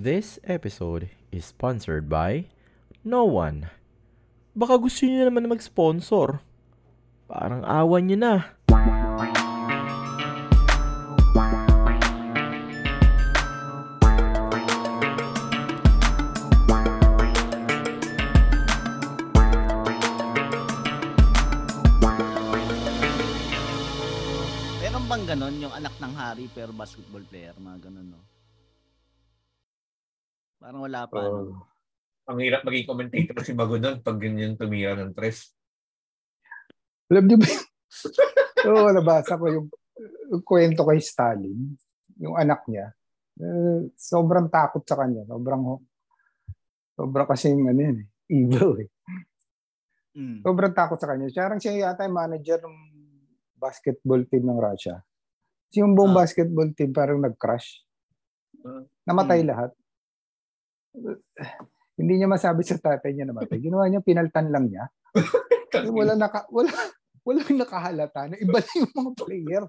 This episode is sponsored by no one. Baka gusto niyo naman na mag-sponsor. Parang awan niyo na. Meron bang ganon yung anak ng hari pero basketball player, mga ganon, no? Parang wala pa, no? Oh. Ang hirap maging commentator si Bago doon pag ganyan tumira ng tres. Alam niyo ba? Oo, nabasa ko yung, yung kwento kay Stalin, yung anak niya. Eh, sobrang takot sa kanya. Sobrang, sobrang kasing ano yun, evil eh. Mm. Sobrang takot sa kanya. Siya siya yata yung manager ng basketball team ng Russia. Kasi yung buong Ah. basketball team parang nag-crash. Ah. Namatay Hmm. lahat. Hindi niya masabi sa tatay niya namatay. Ginawa niya, pinaltan lang niya. Wala naka, wala, walang nakahalata na iba na yung mga player.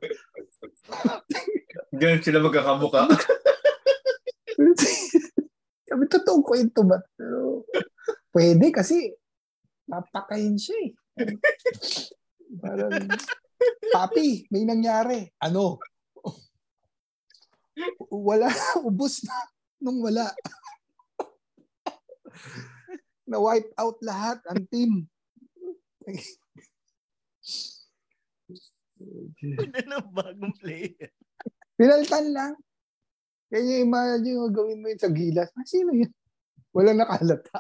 Ganyan sila magkakamuka. Sabi, totoong kwento ba? Pero, pwede kasi napakain siya eh. Parang, papi, may nangyari. Ano? Wala, ubos na nung wala. Na-wipe out lahat ang team. Ano na bagong player? Pinaltan lang. Kaya yung imagine mo gawin mo yun sa gilas. Ah, sino yun? Walang nakalata.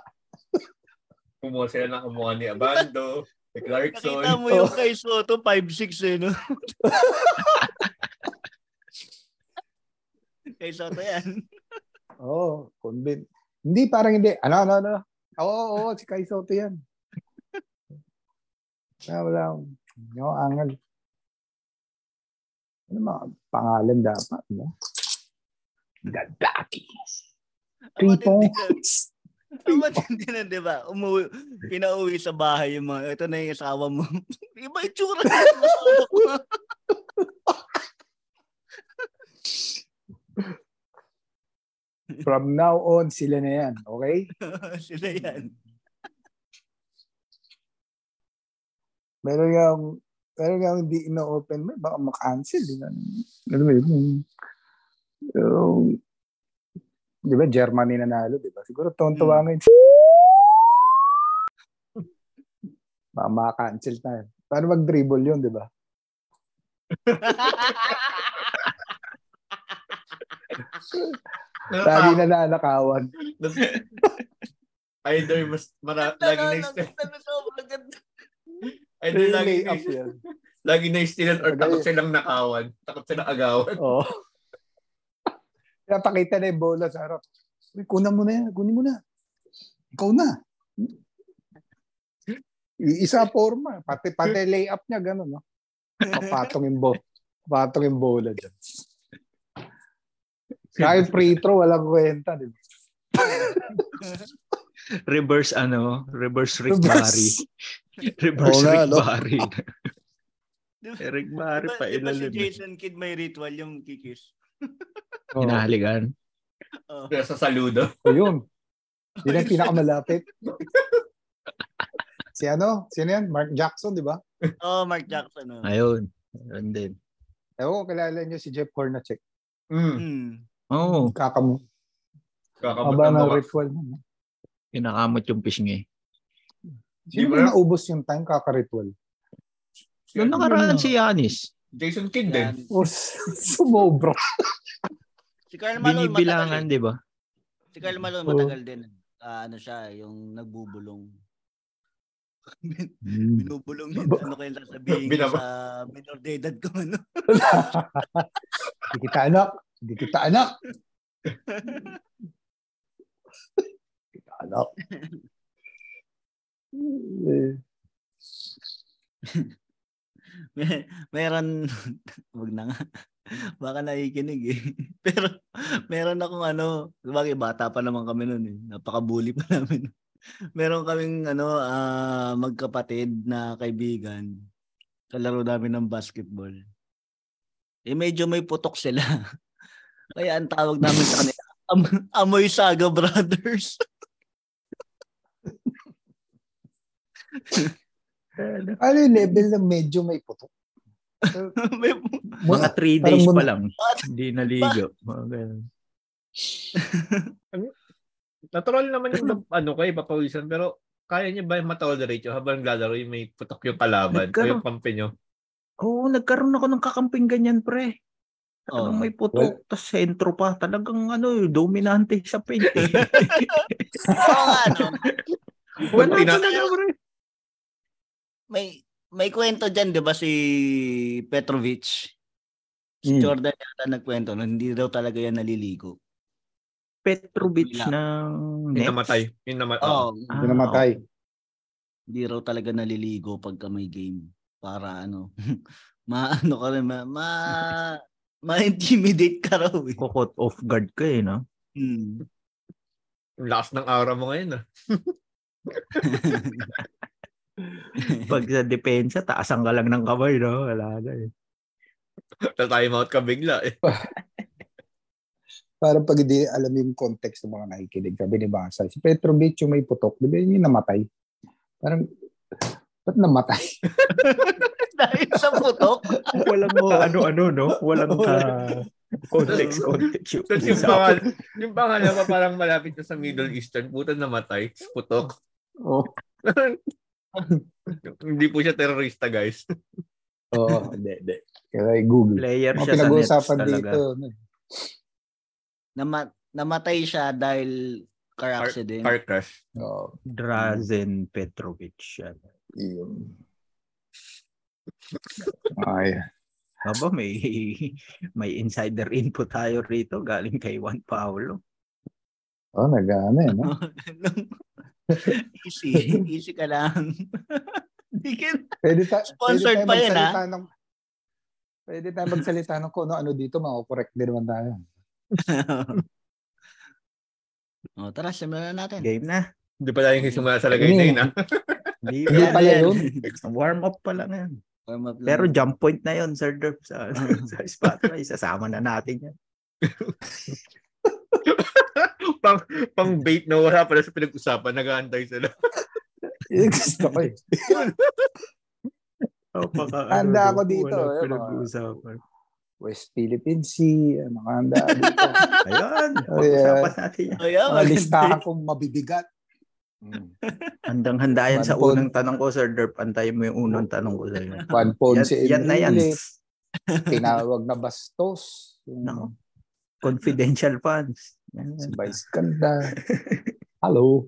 Kumuha sila ng kamukha ni Abando, ni Clarkson. Nakita mo yung kay Soto, 5'6 eh, no? kay Soto yan. Oo, oh, convent. Hindi, parang hindi. Ano, ano, ano? Oo, oo, oo, si Kai Soto yan. Ah, wala. No, angal. Ano mga pangalan dapat, no? Gadaki. Three points. Ang matindi na, di ba? Umuwi, pinauwi sa bahay yung mga, ito na yung asawa mo. Iba yung tsura ng asawa ko. From now on, sila na yan. Okay? Sila yan. Meron yung meron yung hindi ino-open mo, baka makancel. Di ba? Alam mo yun? yung- di ba, Germany nanalo, di ba? Siguro tontuwa Hmm. ngayon. Baka makancel tayo. Paano mag-dribble yun, di ba? Lagi na nanakawan. Either mas mara, lagi na steal, na, either lagi layup yan. lagi na stealan or takot silang nakawan. Takot silang agawan. Oo. Napakita na yung bola sa harap. Uy, kunan mo na yan. Kunin mo na. Ikaw na. Isa forma. Pati, pati layup niya, gano'n, no? Papatong yung, bo papatong yung bola dyan. Kahit free throw, walang kwenta. Di ba? reverse ano, reverse Rick Reverse. Barry. Reverse Oo Rick no? Barry. Di ba- Rick Barry Di ba, pa di ba si ilalim. Jason Kidd may ritual yung kikis? Oo. Hinahalikan. Oh. Sa saludo. So, yun. Yun ang pinakamalapit. si ano? Sino yan? Mark Jackson, di ba? oh, Mark Jackson. Oh. Ayun. Ayun din. Ewan ko, kilala niyo si Jeff Hornacek. Mm. Hmm. Oo. Oh, Kakam Kakamot Aba ng mukha. ritual mo. pinakamot yung pisngi. Sino Di ba ba? naubos yung time kaka-ritual? Nakaraan ano? si Yanis. Jason Kidd din. Yan. O, sumobra. Si Carl Malone matagal Binibilangan, din. di ba? Si Carl Malone Oo. matagal din. Ah, ano siya, yung nagbubulong. Hmm. Binubulong yun. Ano kayo sasabihin ko Binaba- sa minor de edad ko, ano? Hindi kita anak. Hindi kita anak. kita anak. May, meron, wag na nga. Baka nakikinig eh. Pero meron akong ano, bagay bata pa naman kami noon eh. Napaka-bully pa namin. Meron kaming ano, ah, magkapatid na kaibigan. Kalaro namin ng basketball. Eh medyo may putok sila. Kaya ang tawag namin sa kanila, Am- Amoy Saga Brothers. Ano yung level na medyo may putok? May- Mga 3 Parang days pa lang. Hindi naligo. Mga ganun. Natural naman yung ano kay papawisan pero kaya niya ba matolerate yung habang naglalaro yung may putok yung kalaban o Nagkaroon- yung kampi nyo? Oo, nagkaroon ako ng kakamping ganyan, pre. Talagang Oo. may putok, tas sentro pa. Talagang ano, dominante sa paint. Eh. Oo nga, no? Wala Tina- talaga, pre. May may kwento diyan 'di ba si Petrovic? Si Hmm. Jordan yata nagkwento no, hindi daw talaga yan naliligo. Petrovic ng Nets. namatay. Yung namatay. Oo. Ah, Yung namatay. Hindi raw talaga naliligo pagka may game para ano, maano ka rin, ma, ma, ma-intimidate ka raw eh. Kokot off guard ka eh, no? Hmm. Lakas ng aura mo ngayon ah. Pag sa depensa, taasan ka lang ng kamay, no? Wala na eh. Ta-time out ka bigla eh. Parang pag hindi alam yung context ng mga nakikinig, sabi ni Basa, si Petrovic yung may putok, di ba yun yung namatay? Parang, ba't namatay? Dahil sa putok. Walang ka ano-ano, no? Walang ka context, context. yung Tapos yung, pangal, yung parang malapit na sa Middle Eastern, puta namatay, putok. Oo. Hindi po siya terorista guys. Oo, hindi, hindi. Kaya Google. Player siya sa Nets pinag-uusapan talaga. dito. ano, Nama- namatay siya dahil car Car- accident. Car crash. Oo, Drazen Petrovic. Yan. yun. Ay, Aba, may may insider info tayo rito galing kay Juan Paulo. oh, nag-ano eh, no? easy. Easy ka lang. Ka Pwede, ta- Sponsored pwede pa yan, magsalita ng, pwede tayo magsalita ng kung ano dito, mako-correct din naman tayo. oh, tara, simulan na natin. Game na. Hindi pa tayo simula sa lagay na yun ah. Hindi pa. yun. Warm up pa lang yan. Warm up lang. Pero jump point na yun, Sir Derp, sa, sa Spotify. Sasama na natin yan. pang, pang bait na wala pala sa pinag-usapan, nag-aantay sila. Gusto ko eh. Oh, baka, Handa ako dito, wala eh, pinag-uusapan. West Philippine Sea, nakahanda dito. Ayun, Oh, pag-usapan natin yan. Oh, yeah, Mga maganda listahan kong mabibigat. Mm. Handang-handa yan sa One unang tanong ko, Sir Derp. Antayin mo yung unang tanong ko sa'yo. Juan Ponce Yan, yan na yan. Tinawag na bastos. Nako. Confidential funds. Yan, Si. Vice Ganda. Hello.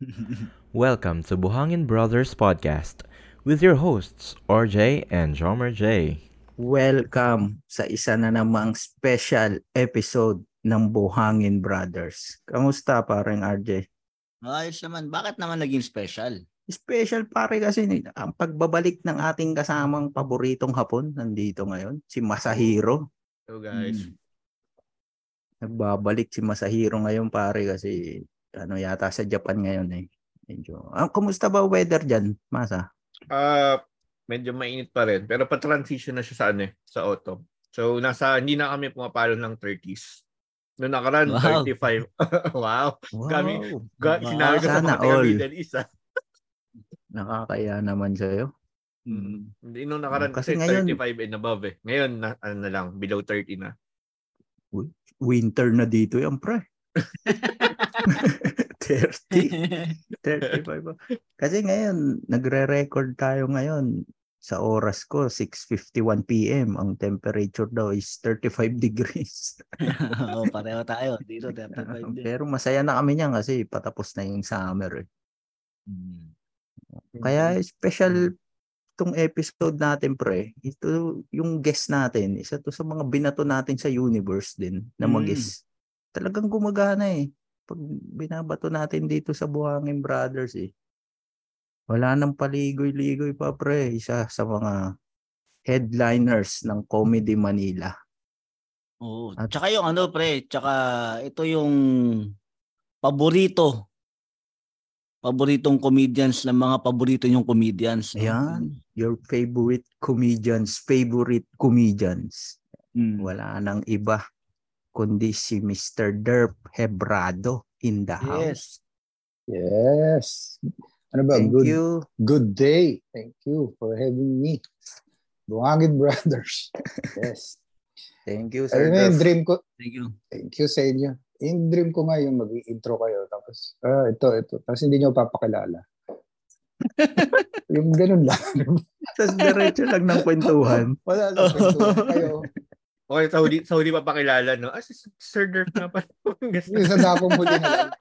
Welcome to Buhangin Brothers Podcast with your hosts, RJ and Jomer J. Welcome sa isa na namang special episode ng Buhangin Brothers. Kamusta parang RJ? Ayos naman. Bakit naman naging special? Special pare kasi ni- ang pagbabalik ng ating kasamang paboritong hapon nandito ngayon, si Masahiro. So guys, Hmm. Nagbabalik si Masahiro ngayon pare kasi ano yata sa Japan ngayon eh. Medyo. Ah, kumusta ba weather diyan, Masa? ah medyo mainit pa rin. Pero pa-transition na siya sa ano eh, sa autumn. So, nasa, hindi na kami pumapalo ng 30s. Noong nakaraan, Wow. 35. wow. Gami- Ga- Wow. Sinabi ko sa Sana mga taga all. Middle East ah. Nakakaya naman sa'yo. Hmm. Hindi nung nakaraan Kasi kasi, ngayon- 35 and above eh. Ngayon, na, ano na lang, below 30 na. Winter na dito yan, pre. 30, 35. ba? Kasi ngayon, nagre-record tayo ngayon sa oras ko, 6.51 p.m. Ang temperature daw is 35 degrees. Oo, pareho tayo. Dito, 35 din. Pero masaya na kami niyan kasi patapos na yung summer. eh. Hmm. Kaya special tong episode natin pre, ito yung guest natin, isa to sa mga binato natin sa universe din na Mm. mag-guest. Talagang gumagana eh. Pag binabato natin dito sa Buhangin Brothers eh. Wala nang paligoy-ligoy pa pre, isa sa mga headliners ng Comedy Manila. Oo. At- Tsaka yung ano, pre, tsaka ito yung paborito. Paboritong comedians ng mga paborito yung comedians. no? Ayan, your favorite comedians, favorite comedians. Mm. Wala nang iba. kundi si Mr. Derp Hebrado in the house. Yes. Ano ba? Thank good, you. good day. Thank you for having me. Buhangin Brothers. Yes. Thank you, Sir Ayun yung dream ko. Thank you. Thank you sa inyo. Yung dream ko nga yung mag-intro kayo. Tapos, ah, ito, ito. Tapos hindi nyo papakilala. yung ganun lang. Tapos diretso lang ng kwentuhan. Wala lang. kwentuhan kayo. Okay, sa huli, sa huli pa pakilala, no? Ah, si Sir Dirk nga pala. Gusto. Yung sa dakong huli na lang.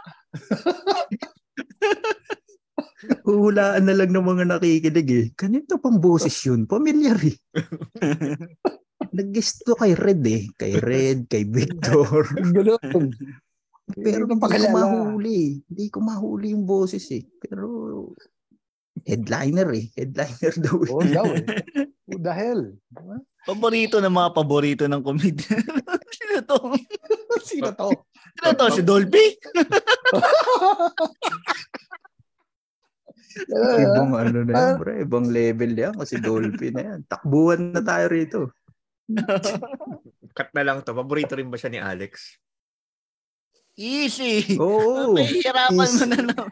Huhulaan na lang ng mga nakikinig eh. Kanito pang boses yun. Pamilyar eh. Nag-guest to kay Red eh. Kay Red, kay Victor. Ganun. Pero Hindi hindi ko mahuli. Hindi ko mahuli yung boses eh. Pero headliner eh. Headliner daw eh. Oo daw eh. Who the hell? Diba? Paborito ng mga paborito ng comedian. Sino to? Sino to? Sino to? Si Dolby? Ibang ano na yan, bro. Ibang level yan. Kasi Dolphin na yan. Takbuhan na tayo rito. Cut na lang to. Paborito rin ba siya ni Alex? Easy. Oo. Mahihirapan mo Easy. na lang.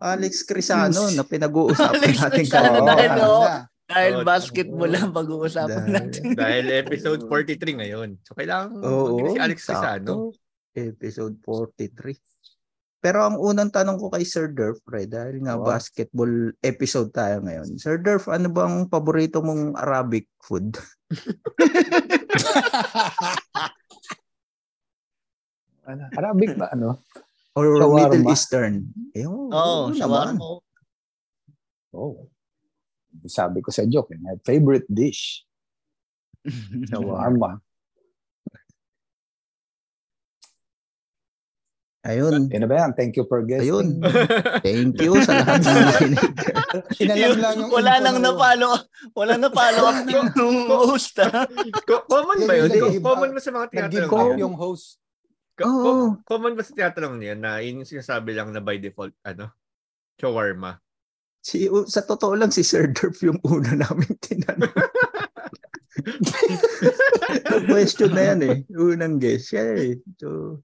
Alex Crisano na pinag-uusapan Alex natin Crisano dahil, oh. Dahil Oo. basketball lang pag-uusapan Dahil- natin. Dahil episode 43 ngayon. So, kailangan Oo. mag- si Alex. Crisano. Episode 43. Pero ang unang tanong ko kay Sir Durf, pre, dahil nga Oo. basketball episode tayo ngayon. Sir Durf, ano bang paborito mong Arabic food? Ano, Arabic ba ano? Or Shawarma. Middle Eastern? Eh, oh, oo shawarma. Oh. Sabi ko sa joke, eh, my favorite dish. Shawarma. Ayun. Yan na ba yan? Thank you for guesting. Ayun. Thank you sa lahat ng nakinig. Inalam lang yung wala nang na- napalo. Wala na follow up yung host ha. Co- common ba yun? Common ba sa mga Nag-give up niya? yung host. Com- common ba sa tinatanong niya na yun yung sinasabi lang na by default, ano? Shawarma. Si, sa totoo lang, si Sir Durf yung una namin tinanong. question na yan eh. Unang guess. Siya eh. So,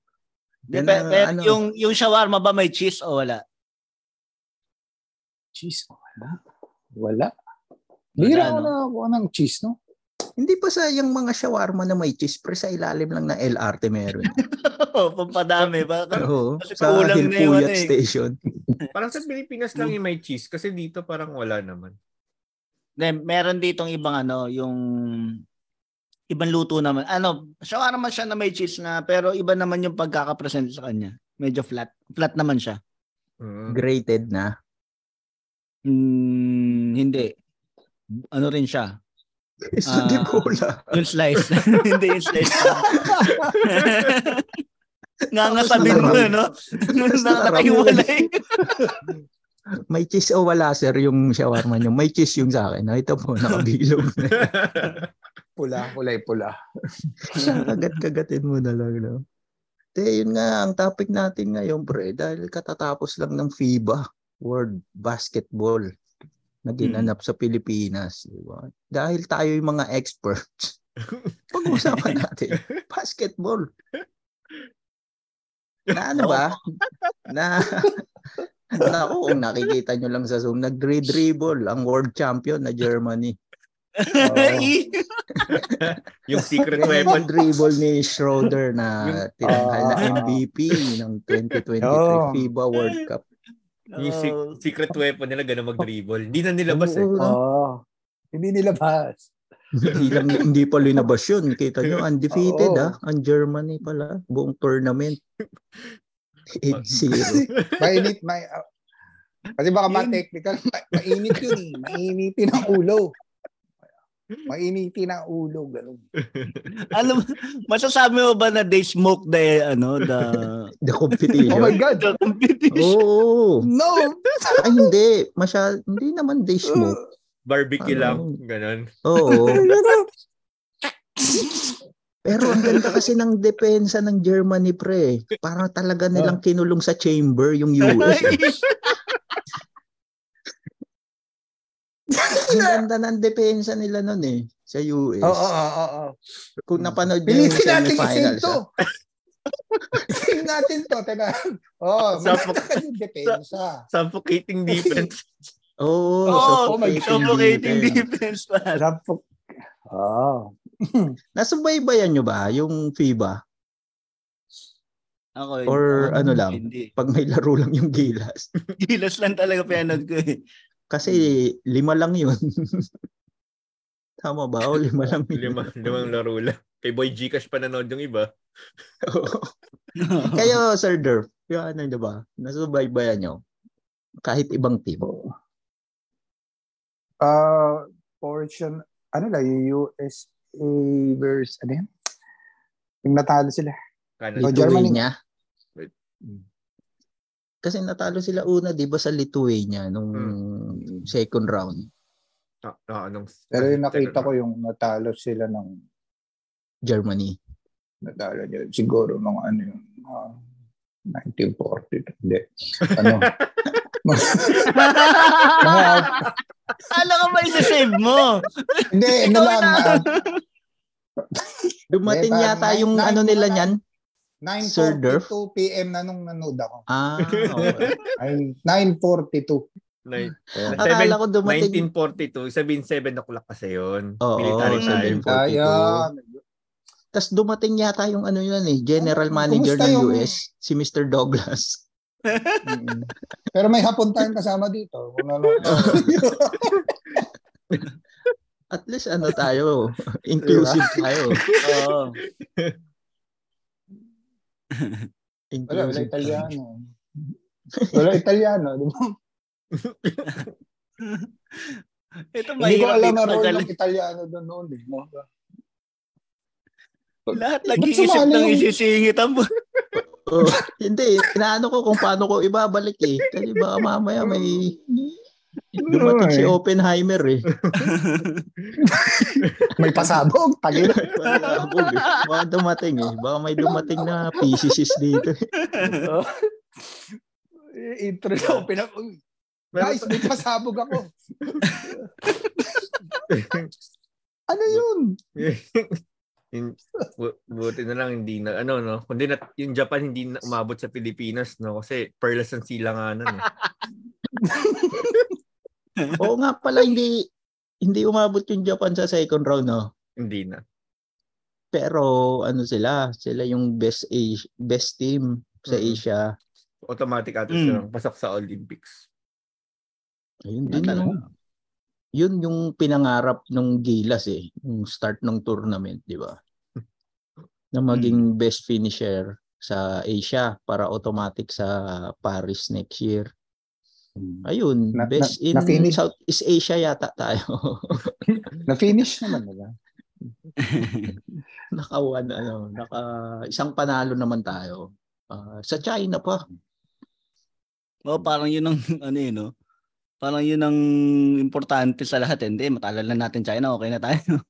Yan pe, na, ano, yung, yung shawarma ba may cheese o wala? Cheese. Wala. Wala. Bira ko no? na ako ng cheese, no? Hindi pa sa yung mga shawarma na may cheese, pre sa ilalim lang ng LRT meron. Pampadami. Baka, Oo. Kasi Sa kulang na Hilpuyat ano eh. Station. Parang sa Pilipinas lang yung may cheese kasi dito parang wala naman. Then, meron ditong ibang ano, yung ibang luto naman. Ano, shawarma siya na may cheese na, pero iba naman yung pagkakapresent sa kanya. Medyo flat. Flat naman siya. Mm. Grated na. Hmm, hindi. Ano rin siya? So, di Ah. bola. Yung slice. hindi yung slice. nga nga sabihin mo, no? Tapos Nakahiwalay. May cheese o wala, sir, yung shawarma nyo. May cheese yung sa akin. Ito po, nakabilog na. Pula, kulay pula. Kagat-kagatin mo na lang, no? Te, yun nga, ang topic natin ngayon, pre, dahil katatapos lang ng FIBA, World Basketball, na ginanap sa Pilipinas. Di ba? Dahil tayo yung mga experts, pag-usapan natin, basketball. Na ano ba? Na, Naku, kung nakikita nyo lang sa Zoom, nag-dribble ang world champion na Germany. yung secret weapon. dribble ni Schroeder na tinanghal na Ah. MVP ng 2023 Oh. FIBA World Cup. Yung sec- secret weapon nila ganun mag-dribble. Hindi na nilabas eh. Oo. Hindi nilabas. hindi lang hindi pa linabas yun. Kita nyo, undefeated ah. Ang Germany pala. Buong tournament. 8-0. Mainit, may, ah, kasi baka ma-technical, ma- mainit yun eh. Mainitin ang ulo. Mainitin ang ulo. Ganun. ano, masasabi mo ba na they smoke the, ano, the, The competition. Oh my God. the competition? Oo. No! Ay, hindi. Masyad, hindi naman they smoke. Barbecue Ano? lang. Ganun. Oo. Pero ang ganda kasi ng depensa ng Germany, pre. Parang talaga nilang kinulong sa chamber yung US. Ang ganda ng depensa nila nun eh. sa US. Oo, oo, oo. Kung napanood niyo yung Pilitin natin semifinals, isin to. Isin natin to. Teka. Oh, Suffo- yung depensa. Suffocating defense. Oo, Oo, oh my suffocating defense. defense. Rampok. Oh. Nasubaybayan nyo ba yung FIBA? Ako, Or ano lang? Hindi. Pag may laro lang yung gilas. Gilas lang talaga pinanood ko eh. Kasi lima lang yun. Tama ba? O lima lang yun. Lima, limang laro lang. Kay Boy Gcash pa nanood yung iba. Kayo, Sir Durf, yung ano nyo ba? Nasubaybayan nyo? Kahit ibang team. Uh, portion, ano lang, yung USA versus, ano yan? Yung natalo sila. Canada. Oh, Germany. Wait. Kasi natalo sila una, di ba, sa Lithuania nung second round. Ah, ah, anong, Pero yung nakita ko yung natalo sila ng Germany. natalo niya. Siguro mga ano yun, mga 1940. Hindi. Ano? mga, Ano ka ba isa-save mo? hindi, ano lang. ah, Dumating yata yung ano nila niyan. 9.42 p.m. na nung nanood ako. Ah, okay. Ay, 9.42. Nine- Oh. Akala ko dumating. 1942, sabihin 7 o'clock kasi yun. Oo, Military time. 7:42. Kaya, Tapos dumating yata yung ano yun eh, general manager Kumusta ng yung- US, si Mr. Douglas. Pero may hapon tayong kasama dito. Kung ano, At least ano tayo, inclusive tayo. Oo. Wala, wala. Italiano. Wala Italiano. Di ba? Ito Hindi ko alam na role ng Italiano doon noon. Eh. no? Lahat nag-iisip sumali ng yung- isisingit ang Oh, hindi, inaano ko kung paano ko ibabalik eh. Kasi baka mamaya may dumating si Oppenheimer eh. May pasabog. Tagin. Pasabog eh. Baka dumating eh. Baka may dumating na physicist dito. Intro na. Pinap- Guys, may pasabog ako. Ano yun? Buti na lang hindi na ano no kundi na yung Japan hindi na umabot sa Pilipinas no kasi perlas ang silanganan eh. Oo nga pala, hindi hindi umabot yung Japan sa second round no. hindi na Pero ano sila, sila yung best Asia, best team sa Mhm. Asia. automatic ato Mm. silang pasok sa Olympics Ayun din yung, yun yung pinangarap nung Gilas eh, yung start ng tournament, di ba? Na maging best finisher sa Asia para automatic sa Paris next year. Ayun, Na- best na- in na-finish? Southeast Asia yata tayo. Na-finish naman nila. naka one, ano, naka isang panalo naman tayo. Ah, sa China pa. Oo, parang yun ang ano yun, no? Parang yun ang importante sa lahat. eh. Hindi, matalo lang natin China, okay na tayo.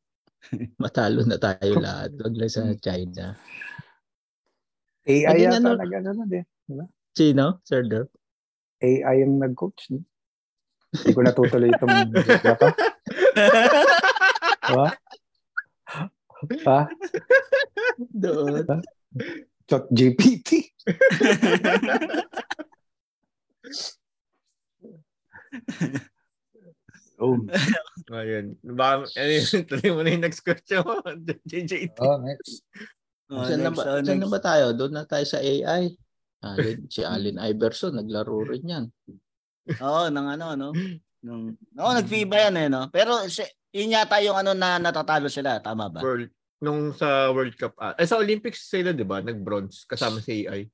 Matalo na tayo lahat. Wag lang sa China. AI yata ano- nag-ano din. Sino? Sir Derp? AI ang nag-coach. no? Hindi ko natutuloy itong ito. Ha? Ha? Doon. Chat GPT. Oh, ayun baka ano yun, tuloy mo na yung next question mo JJ oh, next. Oh, saan, na ba, oh, saan na ba tayo? Doon na tayo sa AI. Alin, si Allen Iverson, naglaro rin yan. Oo, ng ano, ano. Nung, oo, nag-FIBA yan eh, no? Pero si, yun yata yung ano na natatalo sila, tama ba? World nung sa World Cup ah, eh, sa Olympics sila 'di ba nag-bronze kasama si AI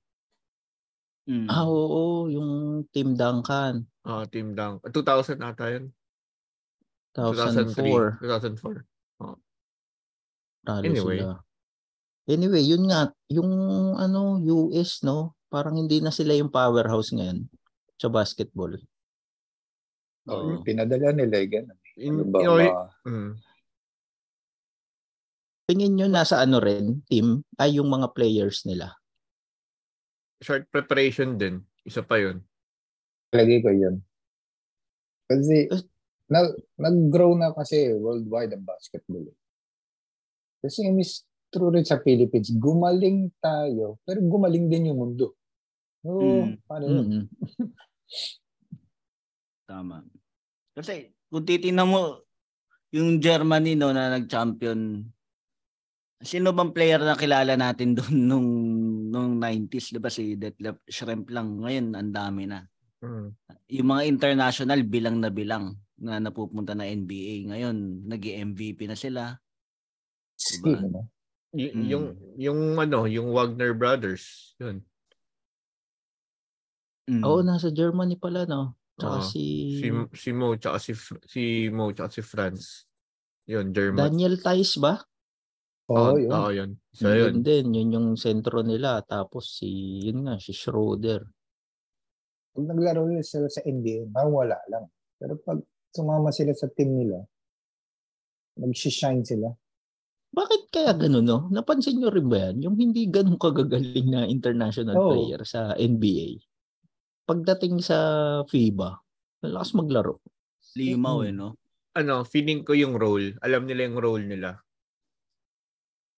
Mm. Ah, oo, yung Team Duncan. ah team dunk 2000 ata yun 2004. 2004 Talo Anyway. sila. Anyway, yun nga, yung ano, US, no? Parang hindi na sila yung powerhouse ngayon sa basketball. Oh, Oo. Pinadala nila yung ganun. in, Ano ba, you know, mm, Tingin nyo nasa ano rin, team, ay yung mga players nila. short preparation din isa pa yun Lagi ko yun. Kasi Eh, na, nag-grow na kasi worldwide ang basketball. eh. Kasi is true rin sa Philippines, gumaling tayo, pero gumaling din yung mundo. Oo, Mm. paano yun? Mm-mm. Tama. Kasi kung titingnan mo yung Germany no na nag-champion Sino bang player na kilala natin doon nung nung 90s, 'di ba si Detlef Schrempf lang. Ngayon ang dami na. Mm. Yung mga international bilang na bilang na napupunta na NBA ngayon, nag-MVP na sila. Diba? Y- Mm. Yung yung ano, yung Wagner brothers, yun. Mm. Oo, nasa Germany pala, no? Tsaka Oo. si, Si si Mo tsaka si si Mo tsaka si Franz. Yun, German. Daniel Tice ba? Oo, Oo, yun. oo, yun. So, yun yun. din, yun yung sentro nila. Tapos si, yun nga, si Schroeder. Pag naglaro nila sila sa NBA, wala lang. Pero pag sumama sila sa team nila, mag-shine sila. Bakit kaya ganun, no? Napansin nyo rin ba yan? Yung hindi ganun kagagaling na international Oo. player sa NBA. Pagdating sa FIBA, malakas maglaro. Limaw Mm. eh, no? Ano, feeling ko yung role. Alam nila yung role nila.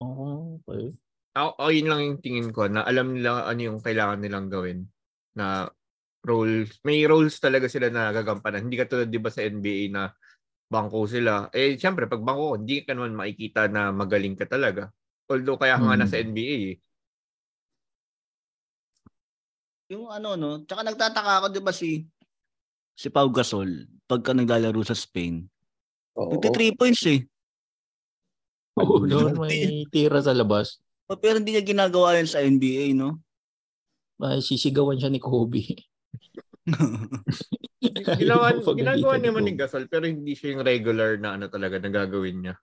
Oh, okay. Ako, oh, yun lang yung tingin ko na alam nila ano yung kailangan nilang gawin. Na roles, may roles talaga sila na gagampanan. Hindi katulad 'di ba sa NBA na bangko sila. Eh syempre pag bangko, hindi ka naman makikita na magaling ka talaga. Although kaya ka nga Hmm. nasa NBA eh. Yung ano, no? Tsaka nagtataka ako, di ba si si Pau Gasol, pagka naglalaro sa Spain, Oo. nagti 3 points eh. Oo, yun? may tira sa labas. Oh, Pero hindi niya ginagawa yun sa NBA, no? Ay, sisigawan siya ni Kobe. Ginawa, Pagalitan ginagawa ni naman ni Kobe. Gasol pero hindi siya yung regular na ano talaga na gagawin niya.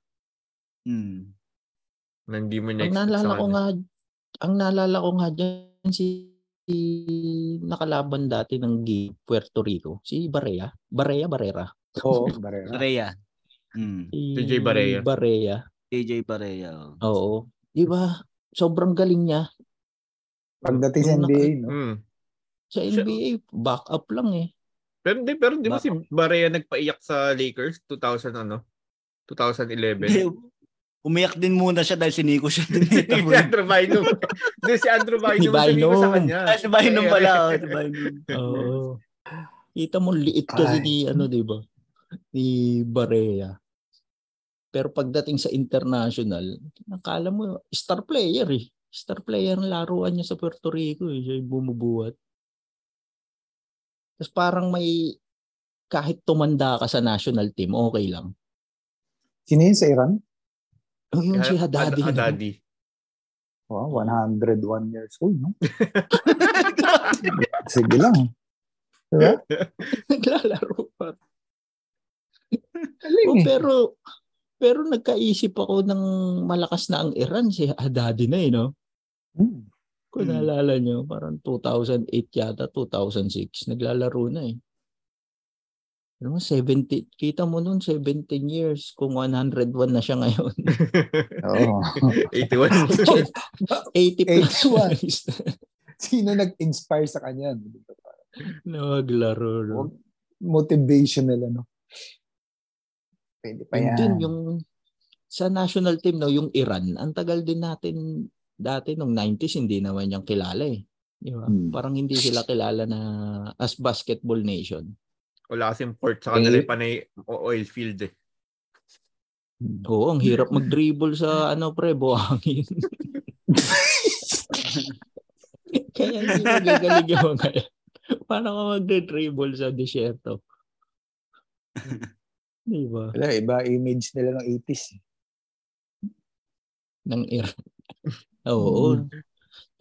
hmm. Na hindi mo niya Ang expect naalala sa ko kanya. nga, ang naalala ko nga dyan, si nakalaban dati ng G, Puerto Rico, si Barea. Barea, Barrera. Oo, Barrera. Barea. Hmm. Si TJ Barea. Barea. AJ Barea. oh. Oo. Di ba? Sobrang galing niya. Pagdating sa NBA, no? Hmm. Sa NBA, back up lang eh. Pero hindi pero di Ba- si Barea nagpaiyak sa Lakers 2000 ano? 2011. Umiyak din muna siya dahil siniko siya. si Andrew Bynum. Hindi, si Andrew Bynum. Ni sabihin ko sa Bynum. kanya. Ah, si Bynum pala. Oh, si Bynum. Oo. Kita mo liit kasi Ay. ni ano, 'di ba? Ni Barea. Pero pagdating sa international, nakala mo star player eh. Star player ang laruan niya sa Puerto Rico eh. Siya yung bumubuhat. Tapos parang may kahit tumanda ka sa national team, okay lang. Sino yun sa Iran? Oh, yung si Had- Haddadi. Haddadi. Wow, 101 years old, no? Sige lang. Diba? Naglalaro pa. Oh, eh. pero pero nagkaisip ako ng malakas na ang Iran si Haddadi na eh, no? Hmm. Kung Hmm. naalala nyo, parang 2008 yata, 2006, naglalaro na eh. Alam mo, 70, kita mo nun, 17 years, kung 101 na siya ngayon. Oo. 81. 80 plus 81. years Sino nag-inspire sa kanya? na maglaro. No? Motivational, ano? Pwede pa yan. din, yung sa national team, no, yung Iran, ang tagal din natin, dati nung 90s, hindi naman yung kilala eh. Di ba? Hmm. Parang hindi sila kilala na as basketball nation. Wala kasing port sa kanila Eh. yung panay oil field eh. Oo, ang hirap mag-dribble sa ano pre, buhangin. Kaya hindi magagaling yung mga yan. Paano ka mag-dribble sa disyerto? Di ba? Wala, iba image nila ng 80s. eh. Ng Iran. Oo.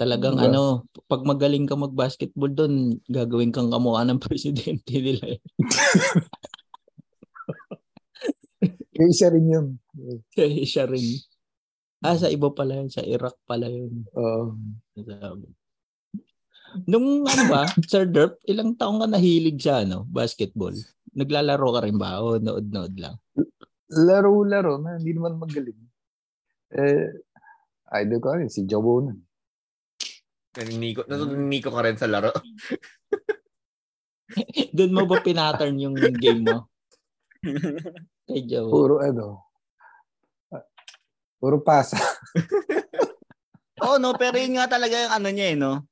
Talagang Diba? ano, pag magaling ka mag-basketball doon, gagawin kang kamukha ng presidente nila. eh. Yung isa rin yun. Kaya siya rin. Ah, sa iba pala yun. Sa Iraq pala yun. Oo. Sabi. Nung ano ba, Sir Derp, ilang taong ka nahilig sa ano, basketball? Naglalaro ka rin ba? O nood-nood lang? Laro-laro na hindi naman magaling. Eh, idol ko rin, si Jobo na. Naniniko, naniniko ka rin sa laro. Doon mo ba pinattern yung game mo? Kay Joe. Puro ano. ah, Puro pasa. Oo, no, pero yun nga talaga yung ano niya eh, no?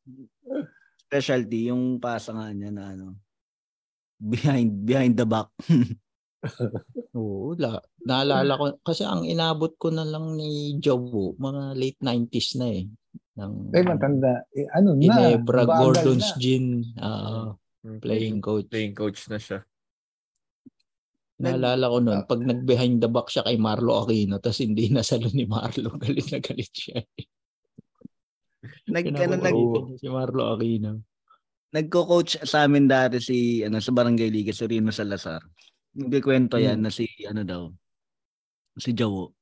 Specialty, yung pasa nga niya na ano, behind behind the back. Oo, la, naalala ko kasi ang inabot ko na lang ni Joe mga late 90s na eh. Ng Ay, matanda. Eh, ano na. Ginebra Gordon's na. Gin ah, playing coach. Playing coach na siya. Naalala ko noon, pag nag-behind the back siya kay Marlo Aquino, tapos hindi nasalo ni Marlo, galit na galit siya. Nag, ano, nag, si Marlo Aquino. nagko-coach sa amin dati si ano sa Barangay Liga si Rino Salazar. Nagkikwento yan na si ano daw si Jawo.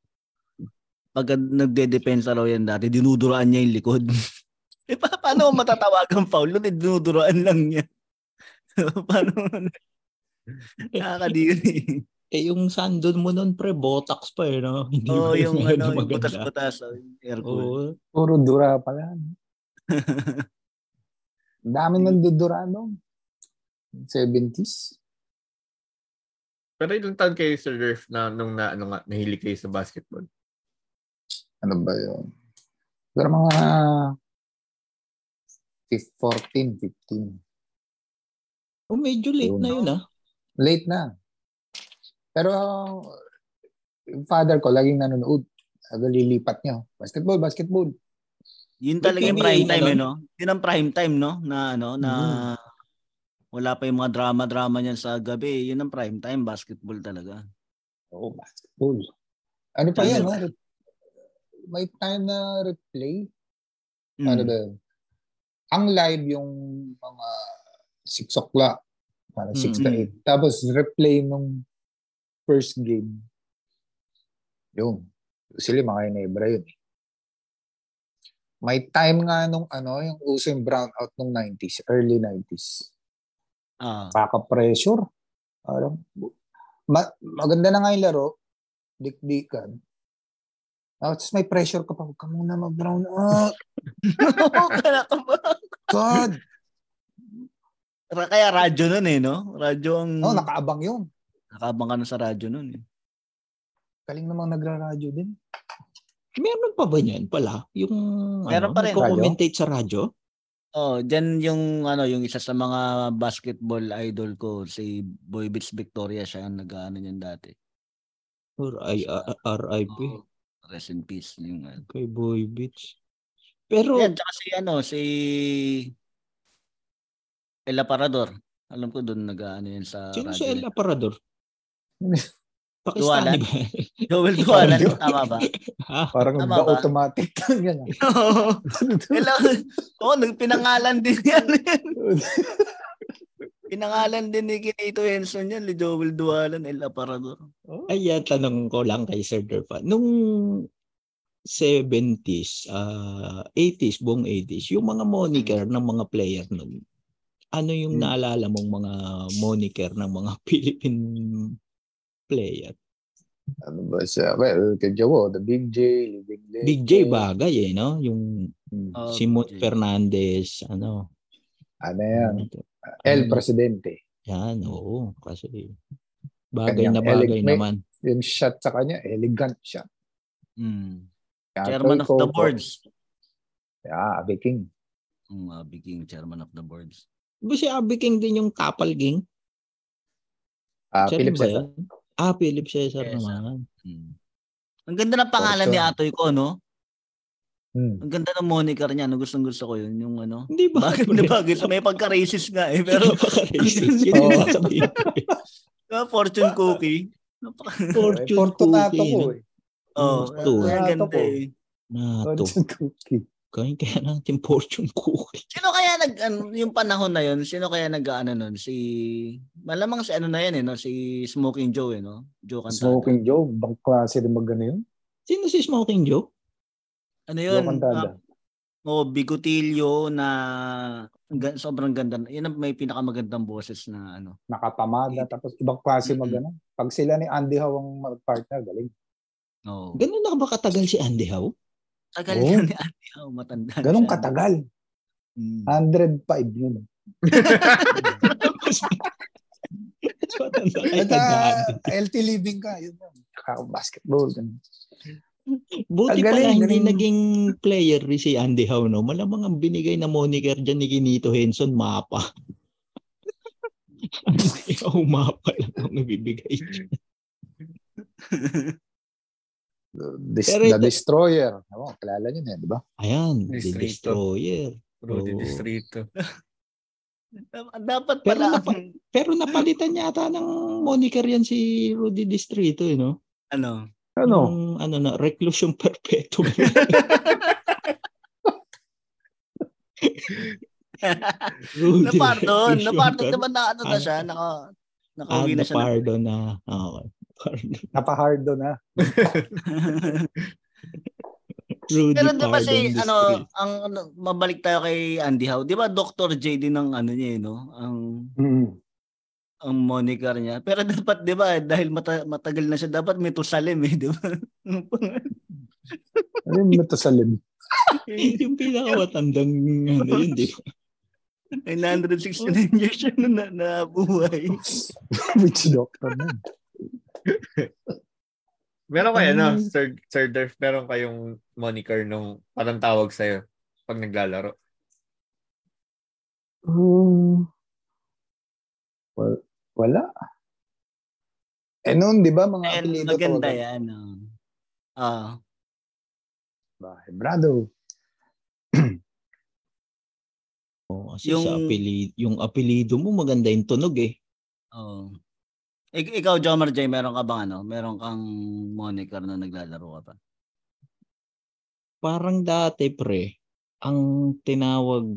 Pag nagde-depensa raw yan dati, dinuduraan niya yung likod. eh pa, paano mo matatawagan foul? Nun, eh, dinuduraan lang niya. paano Nakakadiri. Eh yung sandon mo noon pre, botox pa eh, no? Hindi Oo, pa yung rin ano, yung butas-butas. oh, Air cool. Oo. Puro dura pala. Ang dami nang dudura, no? 70s. Pero ilang taon kayo Sir Durf na nung na, ano nga, nahilig kayo sa basketball? Ano ba yun? Pero mga 14, 15. Oh, medyo late Yun. na yun ah. Late na. Pero yung father ko, laging nanonood. Lilipat niya. Basketball, basketball. Yun talaga yung prime time, na eh, no? Yun ang prime time, no? Na ano, na wala pa yung mga drama-drama niyan sa gabi. Yun ang prime time, basketball talaga. Oo, basketball. Ano pa Tama yan? May time na replay. Mm. Ano ba yun? Ang live yung mga 6 o'clock. Para 6 to Mm. 8. Tapos replay nung first game. Yung. Sila mga Ginebra yun. eh. May time nga nung ano, yung uso yung brownout nung 90s, early 90s. Ah. Kaka-pressure. Alam, ma- maganda na nga yung laro. Dikdikan. Tapos may pressure ka pa. Huwag ka muna mag-brown out. Kaya ka ba? God! Ra- Kaya radyo nun eh, no? Radyo ang... Oh, nakaabang yun. Nakabang ka na sa radyo nun eh. Kaling namang nagra-radyo din. Meron pa ba niyan pala? Yung Meron ano, pa rin. nagko-commentate sa radyo? Oh, diyan yung ano, yung isa sa mga basketball idol ko, si Boy Beats Victoria, siya ang nag-ano niyan dati. Or I, uh, RIP Oh, rest in peace yung ano. kay Boy Beach. Pero Yan, tsaka si ano, si El Aparador. Alam ko doon nag-ano yan sa sino si El. Aparador? Pakistani ba? Joel Dualan, Parang- tama ba? ha? Parang Tama ba automatic lang yan. ah. Hello. Oo, oh, pinangalan din yan. Pinangalan din ni Kinito Henson yan, ni Joel Dualan, El Aparador. Ay, tanong ko lang kay Sir Durfa. Nung 70s, ah 80s, buong 80s, yung mga moniker ng mga player nun, ano yung Hmm. naalala mong mga moniker ng mga Philippine player? ano ba siya? Well, kay Jawo, the Big J, Living Legend. Big J bagay eh, no? Yung. Oh, Simon Big J. Fernandez, ano? Ano yan? El? Presidente. Yan, oo. Kasi bagay Kanyang na bagay eleg- may- naman. Yung shot sa kanya, elegant shot. Mm. Kaya Chairman of the boards. Yeah, Abe King. Mm, uh, King, chairman of the boards. Ba si Abby King din yung Tapal King? Ah, Siya Philip Cesar. Ah, Philip Cesar Cesar. naman. Mm. Ang ganda ng pangalan ni Fortune. Atoy ko, no? Hmm. Ang ganda ng moniker niya. No? Gustong gusto ko yun. Yung ano. Hindi ba? Bakit na bagay? May pagka-racist nga eh. Pero Napaka-racist. Yun yung Oo. sasabihin ko eh. ah, fortune cookie. Fortune Fortunato cookie. ko no? eh. Oh, Gusto. ang Fortunato ganda ko. eh. Nato. Fortune cookie. Kaya kaya natin fortune cookie. Sino kaya nag ano, yung panahon na yun? Sino kaya nag ano nun? Si malamang si ano na yan eh, no? Si Smoking Joe eh, no? Joe Cantada. Smoking Joe, bang klase rin mag yun? Sino si Smoking Joe? Ano yun? Cantada. Ah, oh, bigotilyo na sobrang ganda. Yan ang may pinakamagandang boses na ano. Nakapamada, tapos ibang klase ano. Pag sila ni Andy Howe ang mag-partner, galing. Oh. Ganun na ba katagal si Andy Howe? Tagal yan ni Andy Howe, matanda. siya. katagal. Mm. 105 yun. Ah, LT living ka, yun basketball. ganun. Buti Ang pala galing, hindi galing. naging player ni si Andy Howe, no? Malamang ang binigay na moniker dyan ni Kinito Henson, mapa. Andy Howe, mapa lang ang nabibigay. Dis- Pero the Destroyer. Ako, kilala niyo na yan, di ba? Ayan, the. Destroyer. Rudy Oo. Distrito. Dapat Pero pala, napa- Pero napalitan yata ng moniker yan si Rudy Distrito, eh, no? ano, Ano? Yung, ano na, reclusion perpetuum. Rudy napardon, napardon, diba na ano na siya, naka, Ah, nakauwi na siya. pardon na. Ah, Okay. Pardon. Napahard doon ha. Rudy Pero di ba si, ano, ang, ano, mabalik tayo kay Andy Howe, di ba Dr. J din ang ano niya, eh, no? Ang, Mm. Ang moniker niya. Pero dapat, di ba, dahil mata, matagal na siya, dapat may tusalim eh, di ba? Ano yung Metasalim? yung pinakamatandang ano yun, di ba? 969 years siya na, na nabuhay. Which doctor na? Meron kayo, Um, no? Sir, Sir Durf, meron kayong moniker nung parang tawag sa'yo pag naglalaro. Um, wal- wala. Eh noon, di ba, mga And apelido maganda tawagan? yan. Oh. Ah, Bahay, Brado. Oh, kasi Yung- sa apelido, yung apelido mo maganda yung tunog eh. oh. Ik- ikaw, Jomar J, meron ka bang ano? Meron kang moniker na naglalaro ka pa? Parang dati pre, ang tinawag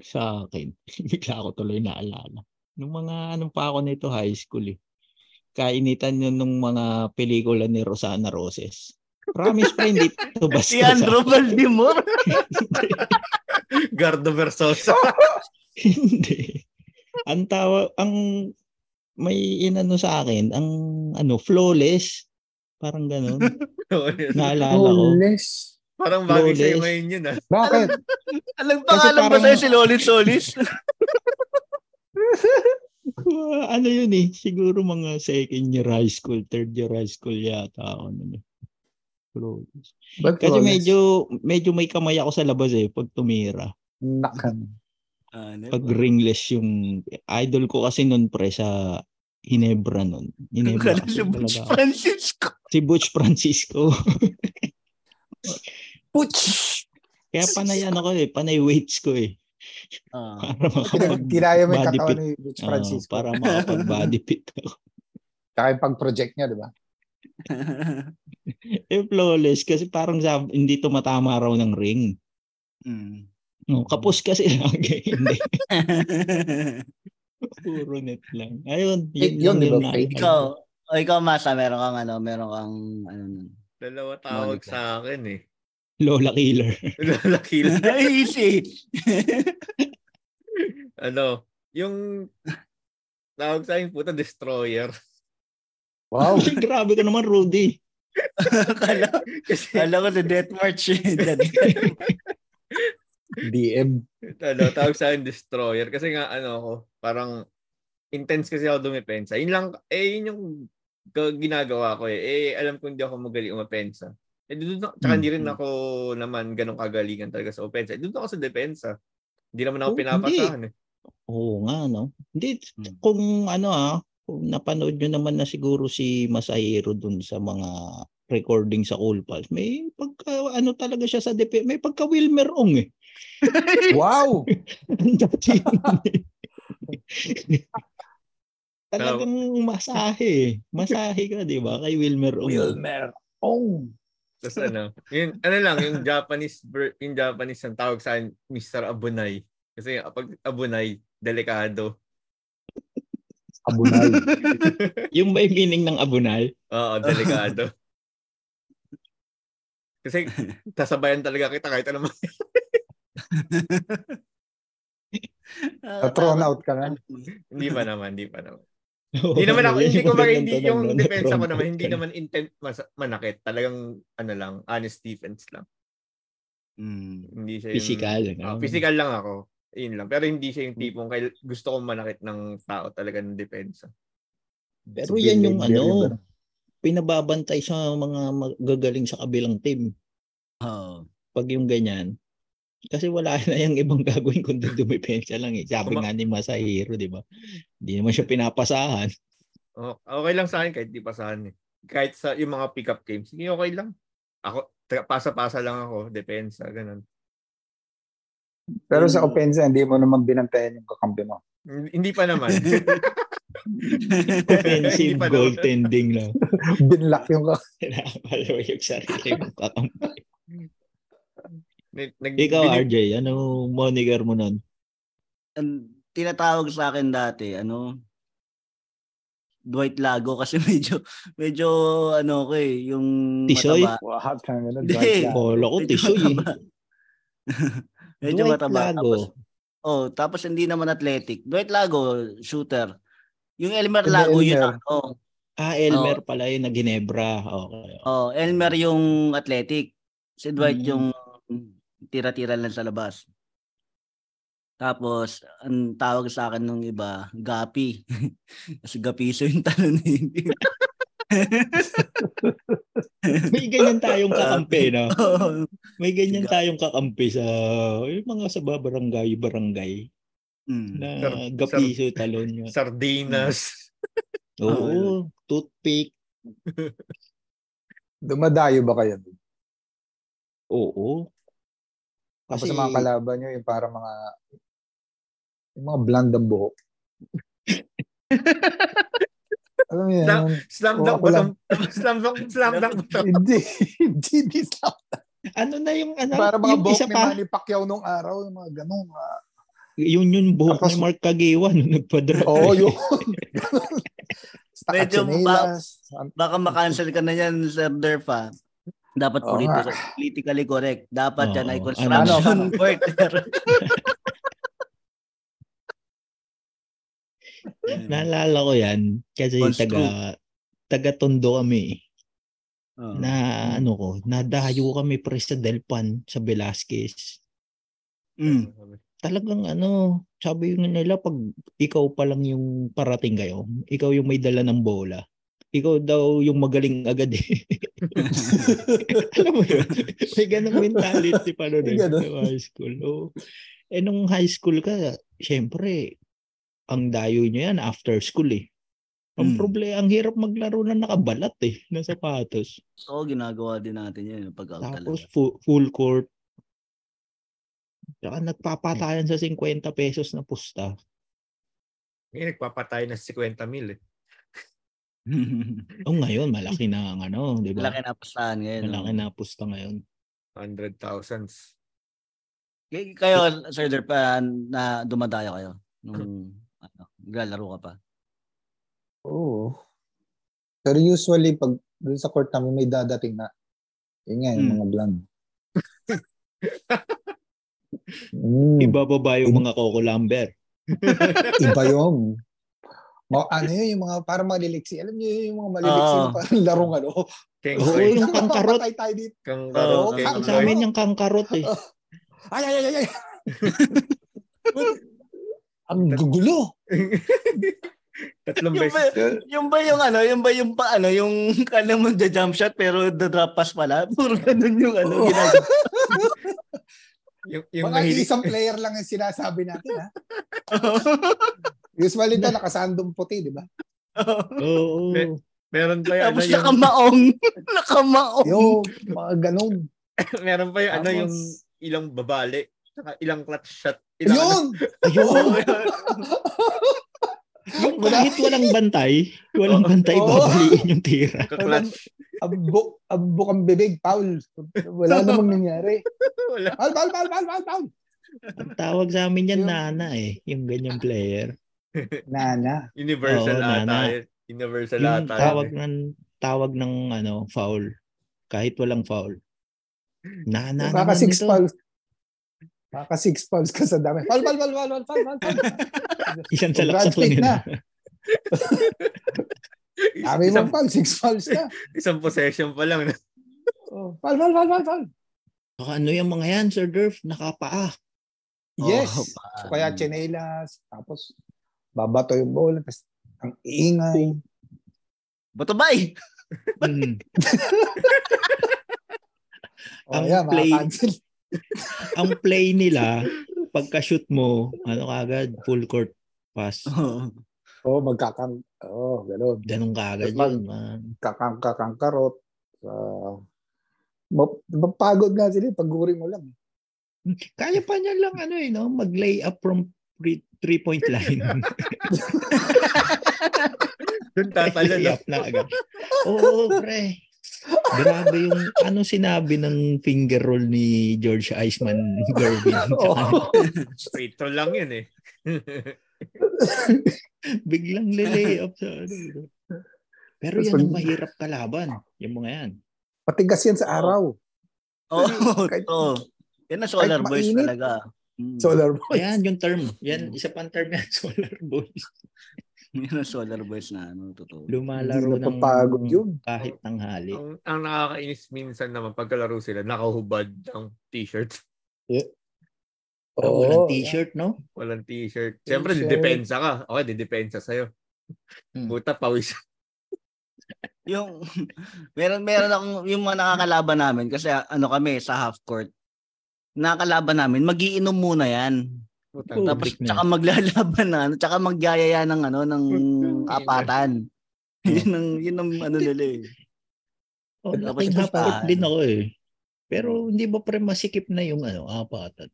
sa akin, bigla ako tuloy naalala. Nung mga anong pa ako nito high school eh. Kainitan yun nung mga pelikula ni Rosana Roses. Promise pa hindi to basta Si Andrew Valdemar. Gardo Versosa. Hindi. Ang tawa, ang may inano sa akin, ang ano, flawless. Parang ganun. Naalala ko. Flawless. parang bagay sa'yo ngayon yun, ah. Bakit? Anong pangalan ba parang- sa'yo si Lolit Solis? Ano yun eh, siguro mga second year high school, third year high school yata ako. Ano, eh. Flawless. Ba't Kasi flawless? medyo medyo may kamay ako sa labas eh pag tumira. Nakan. Ah, ano Pag ringless yung idol ko kasi noon pre sa Hinebra noon. Hinebra si Butch talaga. Francisco. Si Butch Francisco. Putsch! Kaya panay ano ko eh, panay weights ko eh. Ah. Para makapag Kinaya mo yung katawan ni Rich Francisco. para makapag body fit ako. Yung pag-project niya, di ba? Eh, flawless kasi parang sab- hindi tumatama raw ng ring. Mm. No, kapos kasi lagi. hindi. Puro net lang. Ayun, Eh, yun, yun, ba, yung fake? na- ikaw, o ikaw Masa, meron kang ano, meron kang ano. Dalawa tawag Monica. sa akin, eh. Lola Killer. Lalaki lang. Easy. ano, yung tawag sa akin, puta, destroyer. Wow. Grabe ka naman, Rudy. Kala, Kasi, kala ko sa Death March. eh. DM. ano, tawag sa akin, destroyer. Kasi nga, ano ako, parang intense kasi ako dumepensa. Yun lang, eh, yun yung ginagawa ko eh. Eh, alam ko hindi ako magaling umapensa. Eh, doon, na- tsaka Hmm. hindi rin ako naman ganong kagalingan talaga sa opensa. Eh, doon ako sa depensa. Hindi naman ako Oh, pinapasahan eh. Oo nga, no? Hindi, Hmm. kung ano ah, kung napanood nyo naman na siguro si Masahiro dun sa mga recording sa Cool Pals, may pagka, ano talaga siya sa depe, may pagka Wilmer Ong eh. Wow! Ang dati yun eh. Talagang masahe eh. Masahe ka, di ba? Kay Wilmer Ong. Wilmer. Oh. Tapos ano, yun, ano lang, yung Japanese, yung Japanese ang tawag sa akin, Mr. Abunay. Kasi pag Abunay, delikado. Abunay. Yung may meaning ng abunay. Oo, delikado. Kasi tasabayan talaga kita kahit ano man. Na-thrown out ka na. hindi pa naman, hindi pa naman. Hindi naman ako, hindi ko mag, hindi yung depensa ko naman, hindi naman intent mas, manakit. Talagang, ano lang, honest defense lang. Mm. Hindi siya yung... Physical. Ano? physical lang ako. Yun lang. Pero hindi siya yung tipong kail- gusto kong manakit ng tao talaga ng depensa. Pero Si yan yung ano, ganun. pinababantay sa mga magagaling sa kabilang team. Oo. Pag yung ganyan. Kasi wala na yung ibang gagawin kundi dumipensa lang eh. Sabi Tama. nga ni Masahiro, di ba? Hindi naman siya pinapasahan. Oh, okay lang sa akin kahit di pasahan eh. Kahit sa yung mga pick-up games, sige okay lang. Ako, pasa-pasa lang ako, depensa, ganun. Pero sa opensa, hindi mo naman binantayan yung kakampi mo. Hindi pa naman. Offensive pa goaltending lang. Binlock yung ka. Pinapalaw yung sarili mong kakampi. Nag- Ikaw, binib- RJ, ano moniker mo nun? Ang tinatawag sa akin dati, ano, Dwight Lago kasi medyo medyo ano ko eh, yung Tisoy? mataba. Wow, na. Hindi. Dwight Lago. Kolo ko, Medyo tisoy eh. mataba. medyo Dwight mataba. Lago. Tapos, oh, tapos hindi naman athletic. Dwight Lago, shooter. Yung Elmer Lago, yun Elmer. ang, oh, Ah, Elmer pala yun na Ginebra. Okay. oh, Elmer yung athletic. Si Dwight Mm. yung tira-tira lang sa labas. Tapos, ang tawag sa akin nung iba, Gapi. Kasi Gapiso yung talon eh. May ganyan tayong kakampi, no? Oo. May ganyan tayong kakampi sa yung mga sa barangay-barangay Mm. na Sar- gapiso talon nyo. Sardinas. Oo, toothpick. Dumadayo ba kayo? doon? Oo. Tapos Kasi sa mga kalaban nyo, yung para mga yung mga blandang buhok. Alam mo yan? Slam- Slam dunk ba lang. Slam dunk, slam dunk ba hindi, hindi, hindi. ano na yung ano, Para mga yung buhok isa ni pa, Manny Pacquiao nung araw, yung mga ganun. mga- yun yung buhok Tapos- ni Mark Kagiwa nung nagpa-draft. Oo, yun. Medyo Medyo Baka makancel ka na yan, Sir Derfa. Dapat Oo politi- politically correct. Dapat Oo, yan ay ano? construction Ano? worker. Naalala ko yan kasi Construct. taga taga Tondo kami. Oo. Na ano ko, nadayo kami pre sa Delpan sa Velasquez. Mm. Talagang ano, sabi nila pag ikaw pa lang yung parating kayo, ikaw yung may dala ng bola. Ikaw daw yung magaling agad eh. Alam mo yun? May ganong mentality pa nun May eh, ganun. sa high school. Oh. Eh nung high school ka, syempre, ang dayo niya yan after school eh. Ang Mm. problema, ang hirap maglaro na nakabalat eh, na sapatos. Oo, ginagawa din natin yun pag Tapos full, full court. Tsaka nagpapatayan sa 50 pesos na pusta. Ngayon, nagpapatay na 50 mil eh. O ngayon, malaki na ang ano, di ba? Malaki na pasahan ngayon. Malaki no? na pusta ngayon. Hundred thousands. Kay- Kayo, Sir Derfa, na dumadayo kayo nung ano, naglalaro ka pa. Oo. Pero usually, pag doon sa court namin may dadating na, yun nga, yung Hmm. mga bland. Mm, iba. Ibababa yung mga Coco Lumber. iba yun. Mga, ano yun, yung mga parang maliliksi. Alam niyo yun, yung mga maliliksi Oo. na parang larong ano. Oo, Boy. yung kangkarot. Papatay tayo dito. Kang Oo, Karot, kang- Sa amin yung kangkarot eh. Ay, ay, ay, ay. Ang gugulo. Tatlong Yung ba, beses. yung ba yung ano, yung ba yung pa ano, yung kala mo the jump shot pero the drop pass pala. Puro ganun yung ano, Oo. Yung, yung Mga mahilig. isang player lang yung sinasabi natin, ha? Usually ito, nakasandong puti, di ba? Oo. Me- Meron pa yung ano Tapos yung, nakamaong. nakamaong. Yo, mga ganun. meron pa yung ano yung Tapos- ilang babali. Saka ilang clutch shot. Ilang Yun! Ayun. Yung kahit walang bantay, walang bantay, Oo. babaliin yung tira. Abbo, abbo kang bibig, Paul. Wala namang nangyari. Wala. Paul, Paul, Paul, Paul, Paul, Paul. Ang tawag sa amin yan, Yung- nana eh. Yung ganyang player. Nana. Universal Oo, ata. nana. Universal Yung ata. tawag eh. ng tawag ng ano, foul. Kahit walang foul. Nana Baka naman six ito. fouls. Baka six fouls ka sa dami. Paul, Paul, Paul, Paul, Paul, Paul, Paul. Isang salaksak lang yun. na. Sabi mo, Paul, six fouls ka. isang possession pa lang. Oh, Paul, Paul, Paul, Paul, Paul. Baka ano yung mga yan, Sir Durf? Nakapaa. Yes. Oh, So, kaya chinelas, tapos babato yung bola, tapos ang ingay. Bato bay! Mm. Oh, Ang yeah, play-. Ang play nila, pagka-shoot mo, ano kagad, full court pass. Oo. Oh, magkakang... Oh, gano'n. Ganun kagad Mag- yun, man. Kakang-kakangkarot. Uh, map- mapagod nga sila. Pag-guri mo lang. Kaya pa niya lang ano eh, no? mag-lay up from three, three-point line. Doon tatalo lay na. up na agad. Oo, pre. Grabe yung ano sinabi ng finger roll ni George Iceman Gervin. Oh. Free throw lang yun eh. Biglang lilay up sa ano. Pero yan ang mahirap kalaban. Yung mga yan. Patigas yan sa araw. Oo, Kahit- totoo. Yan ang solar boys mainit. talaga. Mm. Solar boys. Ayan, yung term. Yan, isa pang term yan, solar boys. Yan ang solar boys na ano, totoo. Lumalaro Hindi ng napapagod yun. kahit tanghali. ang, ang nakakainis minsan naman pagkalaro sila, nakahubad ng t-shirt. Oh, walang t-shirt, no? Walang t-shirt. Siyempre, T-shirt. didepensa ka. Okay, didepensa sa'yo. Hmm. Puta, pawis. Yung meron meron akong yung mga nakakalaban namin kasi ano kami sa half court. Nakakalaban namin, magiinom muna yan. Puta, Oh, Tapos na. tsaka maglalaban na, ano, tsaka magyayaya ng ano ng apatan. yun ang yun ang ano nila eh. Oh, Tapos pa- din ako eh. Pero hindi ba pre masikip na yung ano, apatan?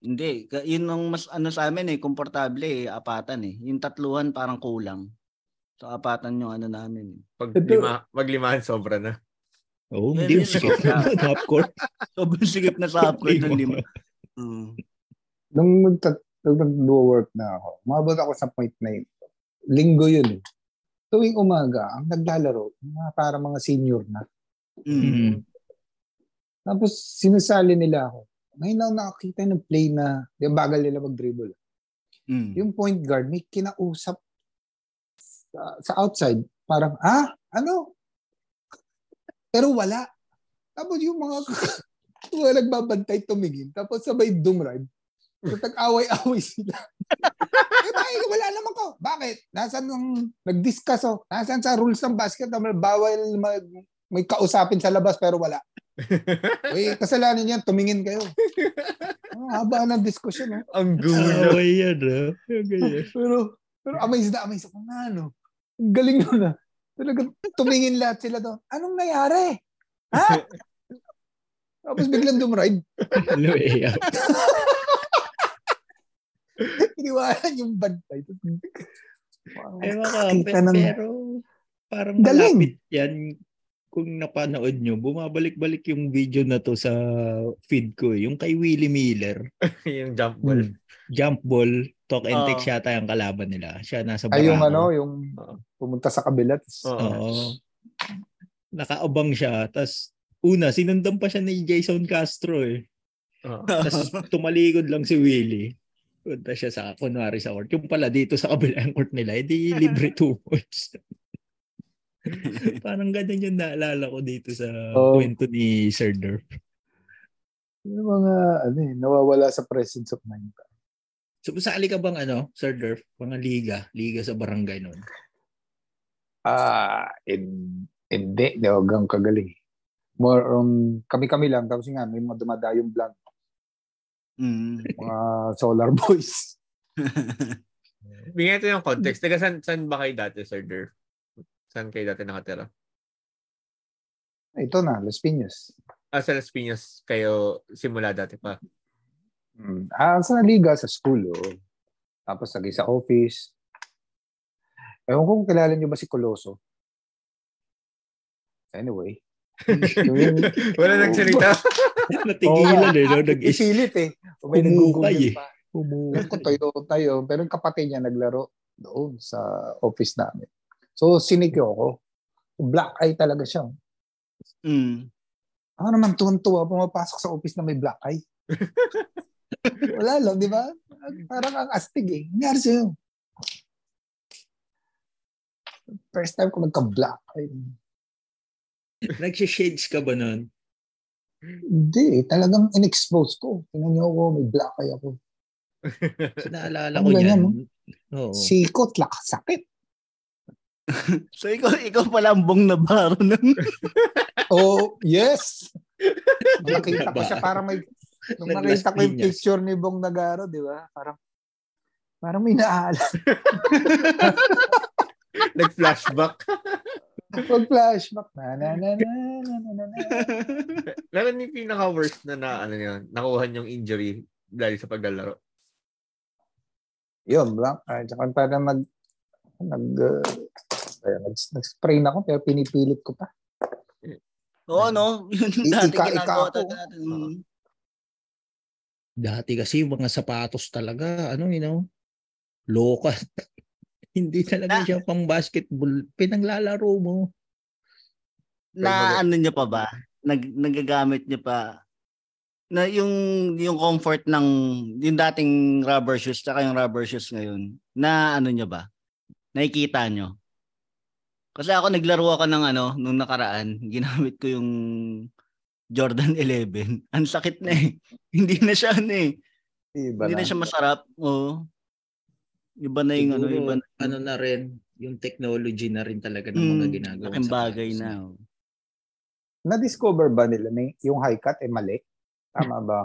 Hindi, yun ang mas ano sa amin eh, komportable eh, apatan eh. Yung tatluhan parang kulang. So apatan yung ano namin. eh. Pag lima, maglimahan, sobra na. Oo, Yan, hindi sikip na- half court. Sobrang sigip na sa half court ng lima. Mm. Nung magta- nung nag-work na ako, umabot ako sa point na yun. Linggo yun eh. Tuwing umaga, ang naglalaro, mga para mga senior na. Mm. Tapos sinasali nila ako. Ngayon lang nakakita ng play na, ba, bagal nila mag-dribble. Mm. Yung point guard, may kinausap sa, sa outside. Parang, ah, ano? Pero wala. Tapos yung mga, yung mga nagbabantay tumingin. Tapos sabay dumrive. So, tag-away-away sila. eh, bakit? Wala naman ko. Bakit? Nasaan nung nag-discuss oh? Nasaan sa rules ng basketball? Bawal mag, may kausapin sa labas pero wala. Uy, kasalanan yan. Tumingin kayo. Oh, haba ng diskusyon. Oh. Ang gulo. Away yan, ah. Ganyan. Pero, pero amazed na amazed ako nga, ano. Ang galing nun na. Talagang tumingin lahat sila doon. Anong nangyari? Ha? Tapos biglang dumride. Up. Iniwanan yung bantay. Kita pe- ng- pero parang Galing. malapit yan kung napanood nyo, bumabalik-balik yung video na to sa feed ko. eh. Yung kay Willie Miller, yung jump ball. Hmm. jump ball, talk and Oo. text yata yung kalaban nila. Siya nasa Ay, yung Barako. ano, yung pumunta sa kabila. tas- Oo. Oo. Nakaabang siya. Tapos, una, sinundan pa siya ni Jason Castro eh. Oo. Tapos, tumalikod lang si Willie. Punta siya sa, kunwari sa court. Yung pala dito sa kabilang court nila, hindi libre two points. Parang ganun yung naalala ko dito sa Oo. kwento ni Sir Durf. Yung mga, ano eh, nawawala sa presence of mind. So, sali ka bang ano, Sir Durf? Mga liga, liga sa barangay noon. Ah, in, hindi. Hindi, huwag kagaling. More on, kami-kami lang. Tapos nga, may mga dumadayong blank. Mm. Mga solar boys. Bigyan ito yung context. Taga saan, saan ba kayo dati, Sir Durf? Saan kayo dati nakatira? Ito na, Las Piñas. Ah, sa Las Piñas kayo simula dati pa. Mm. Ah, sa liga, sa school. Oh. Tapos lagi sa office. Ewan kung kilala niyo ba si Coloso. Anyway. Wala nagsalita. Natigilan eh, no? Nag-is- Ipilit eh. Kung may Humukay nag-google eh. pa. Alam ko tayo, tayo. Pero yung kapatid niya naglaro doon sa office namin. So, sinikyo ko. Black eye talaga siya. Mm. Ako naman tuwan-tuwa pumapasok sa office na may black eye. Wala lang, di ba? Parang ang astig eh. Nangyari sa'yo. First time ko nagka-black eye. Nagsishades ka ba noon? Hindi, talagang in-expose ko. Tingnan niyo ako, may black eye ako. So, naalala Ano ko yan. Oo. Sikot, lakas, sakit. So ikaw, ikaw pala ang bong na baro ng... Oh, yes. Nakita ko siya parang may nung nakita ko yung picture ni Bong Nagaro, di ba? Parang parang may naala. Nag-flashback. Pag flashback. Na na na na na na na. na. Meron yung pinaka-worst na na, ano yun, nakuha yung injury dahil sa paglalaro. Yun, blank. At saka parang nag nag uh, nag, nag-spray na ako pero pinipilit ko pa. Oo, no? Yun dati ika- ginagawa ika natin. Mm. Dati kasi mga sapatos talaga, ano, you know, local. Hindi talaga Na- siya pang basketball. Pinanglalaro mo. Na ano niyo pa ba? Nag, nagagamit niyo pa na yung yung comfort ng yung dating rubber shoes tsaka yung rubber shoes ngayon na ano niyo ba? Nakikita niyo? Kasi ako naglaro ako ng ano nung nakaraan, ginamit ko yung Jordan 11. Ang sakit na eh. Hindi na siya ano eh. Iba Hindi na siya masarap. Oo. Iba na yung ano, Siguro, iba na ano na rin, yung technology na rin talaga ng mga Mm, ginagawa. laking bagay na. oh. Na-discover ba nila na yung high cut eh mali? Tama ba?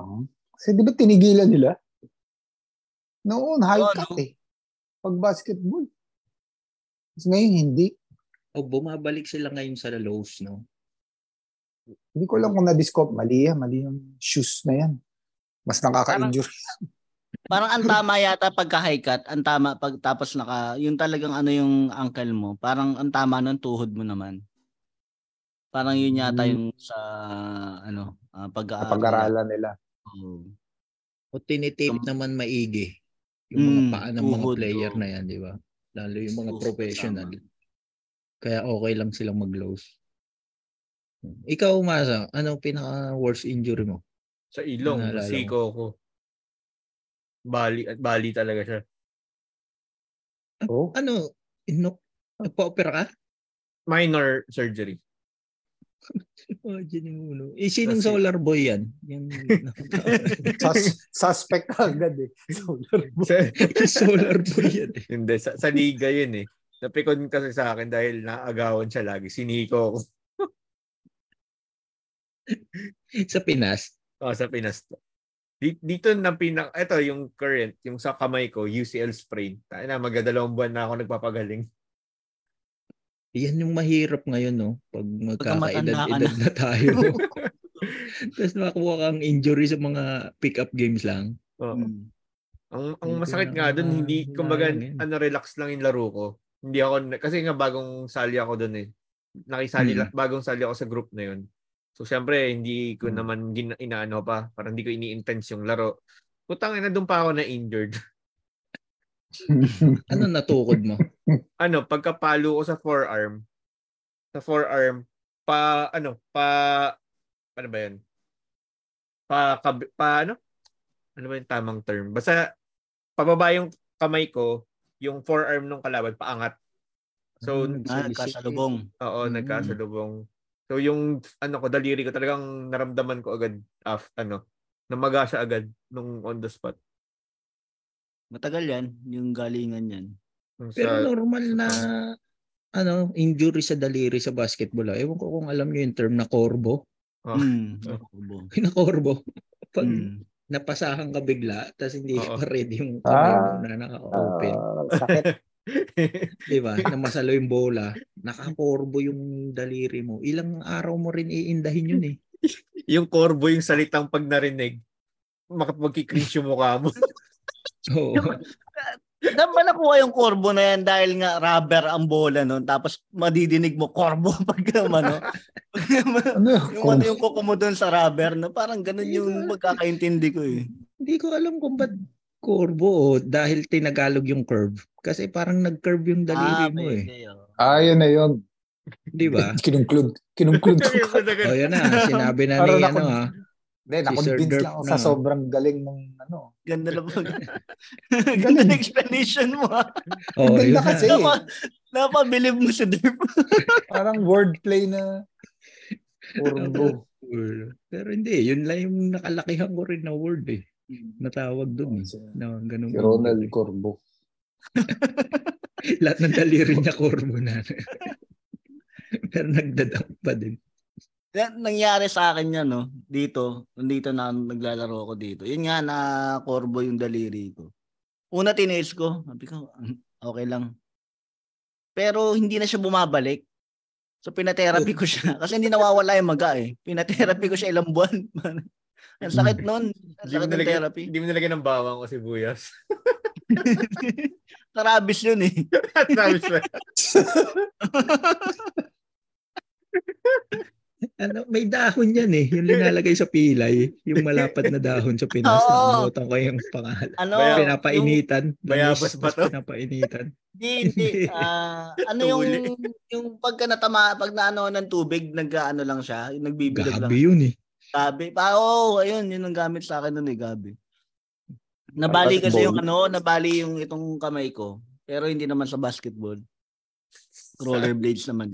Kasi di ba tinigilan nila? Noon, high Oo, cut no? eh. Pag basketball. Tapos ngayon, hindi. O bumabalik sila ngayon sa lows, no? Hindi ko lang kung na-discover. Mali yan. Mali yung shoes na yan. Mas nakaka-injure. Parang ang tama yata pagka high cut, ang tama pag tapos naka, yung talagang ano yung ankle mo, parang ang tama ng tuhod mo naman. Parang yun yata Hmm. yung sa ano, ah, pag-aaral. Pag-aralan nila. Oo. O tinitape Um, naman maigi. Yung mga Mm, paa ng mga player oo. na yan, di ba? Lalo yung mga Tuhod, professional. tama. Kaya okay lang silang mag-lows. Ikaw, Masa, ano pinaka-worst injury mo? Sa ilong, mo. nasiko ko. Bali, at bali talaga siya. Oh. Ano? Ino, nagpa-opera ka? Minor surgery. Imagine yung ulo. Eh, sinong Kasi- solar boy yan? Yung Sus- suspect ka agad eh. Solar boy. sa, solar boy yan. eh. hindi, sa, sa liga yun eh. Napikon kasi sa akin dahil naagawan siya lagi. Siniko ko Sa Pinas. oh, sa Pinas. Di- Dito na pinak... Ito, yung current, yung sa kamay ko, UCL sprain. Tayo na, magdadalawang buwan na ako nagpapagaling. Yan yung mahirap ngayon, no? Pag magkakaedad-edad na tayo. Tapos makakuha kang injury sa mga pick-up games lang. Oo. Mm. Ang ang masakit nga doon, hindi kumbaga ano relax lang yung laro ko. Hindi ako kasi nga bagong sali ako doon eh. Nakisali Mm. la- bagong sali ako sa group na yun. So syempre hindi ko Mm. naman gina, inaano pa, parang hindi ko ini-intense yung laro. Putang ina doon pa ako na injured. Ano natukod mo? ano, pagkapalo ko sa forearm, sa forearm, pa, ano, pa, ano ba yun? Pa, kab- pa, ano? Ano ba yung tamang term? Basta, pababa yung kamay ko, yung forearm ng kalaban, paangat. So, Hmm, Ah, nagsalisi- kasalubong. oo, Mm. nagkasalubong. So, yung, ano ko, daliri ko, talagang naramdaman ko agad, af, ano, namaga siya agad nung on the spot. Matagal yan, yung galingan yan. Nung Pero sa- normal na ano, injury sa daliri sa basketball. ah. Ewan ko kung alam niyo yung term na corbo. Oh. Mm. Oh. Na corbo. Pag Mm. napasahan ka bigla, tapos hindi Oo. ka ready yung kamay mo Ah. na naka-open. Ah, sakit. Di ba? Na masalo yung bola, nakakorbo yung daliri mo. Ilang araw mo rin iindahin yun eh. yung corbo yung salitang pag narinig, makapagkikringe yung mukha mo. Oo. Saan ba nakuha yung korbo na yan dahil nga rubber ang bola nun tapos madidinig mo korbo pag ano. Ano? yung ano yung kuko mo dun sa rubber no parang ganun yung pagkakaintindi ko eh. Hindi ko alam kung ba't korbo o dahil tinagalog yung curve. Kasi parang nag-curve yung daliri mo eh. oh. Ah, yun na yun. Di ba? Kinungklud. Kinungklud ko. O yan na, sinabi na ni ano ah. Hindi, Si na-convince lang ako na. sa sobrang galing ng ano. Ganda na pag Ganda na explanation mo. ah. Oh, Ang yun ganda na. kasi. Napa, napabilib mo si Derp. Parang wordplay na Urbo. Pero hindi, yun lang yung nakalakihan ko rin na word eh. Natawag doon eh. Si, Na ganun. si Ronald Corbo. Lahat ng daliri niya kurbo na. Pero nagdadang pa din. Yan, nangyari sa akin yan, no? Dito, nandito na naglalaro ako dito. Yun nga, na korbo yung daliri ko. Una tiniis ko, sabi ko, "Hmm, okay lang. Pero hindi na siya bumabalik. So pinatherapy ko siya. Kasi hindi nawawala yung maga eh. Pinatherapy ko siya ilang buwan. Ang sakit nun. Ang sakit ng therapy. hindi mo nilagyan ng bawang o sibuyas. Karabis yun eh. Sabi siya. Ano, may dahon yan eh. Yung linalagay sa pilay. Yung malapad na dahon sa Pinas. Oo. Nakalimutan ko yung pangalan. Ano? Pinapainitan. Bayabas Tamis, ba to? Pinapainitan. Hindi, hindi. Ah, ano yung yung pagka natama, pag naano ng tubig, nag-ano lang siya, yung nagbibilog lang. Gabi yun eh. Gabi. Pa, oo, ayun, yun ang gamit sa akin nun eh, gabi. Nabali kasi yung ano, nabali yung itong kamay ko. Pero hindi naman sa basketball. Rollerblades naman.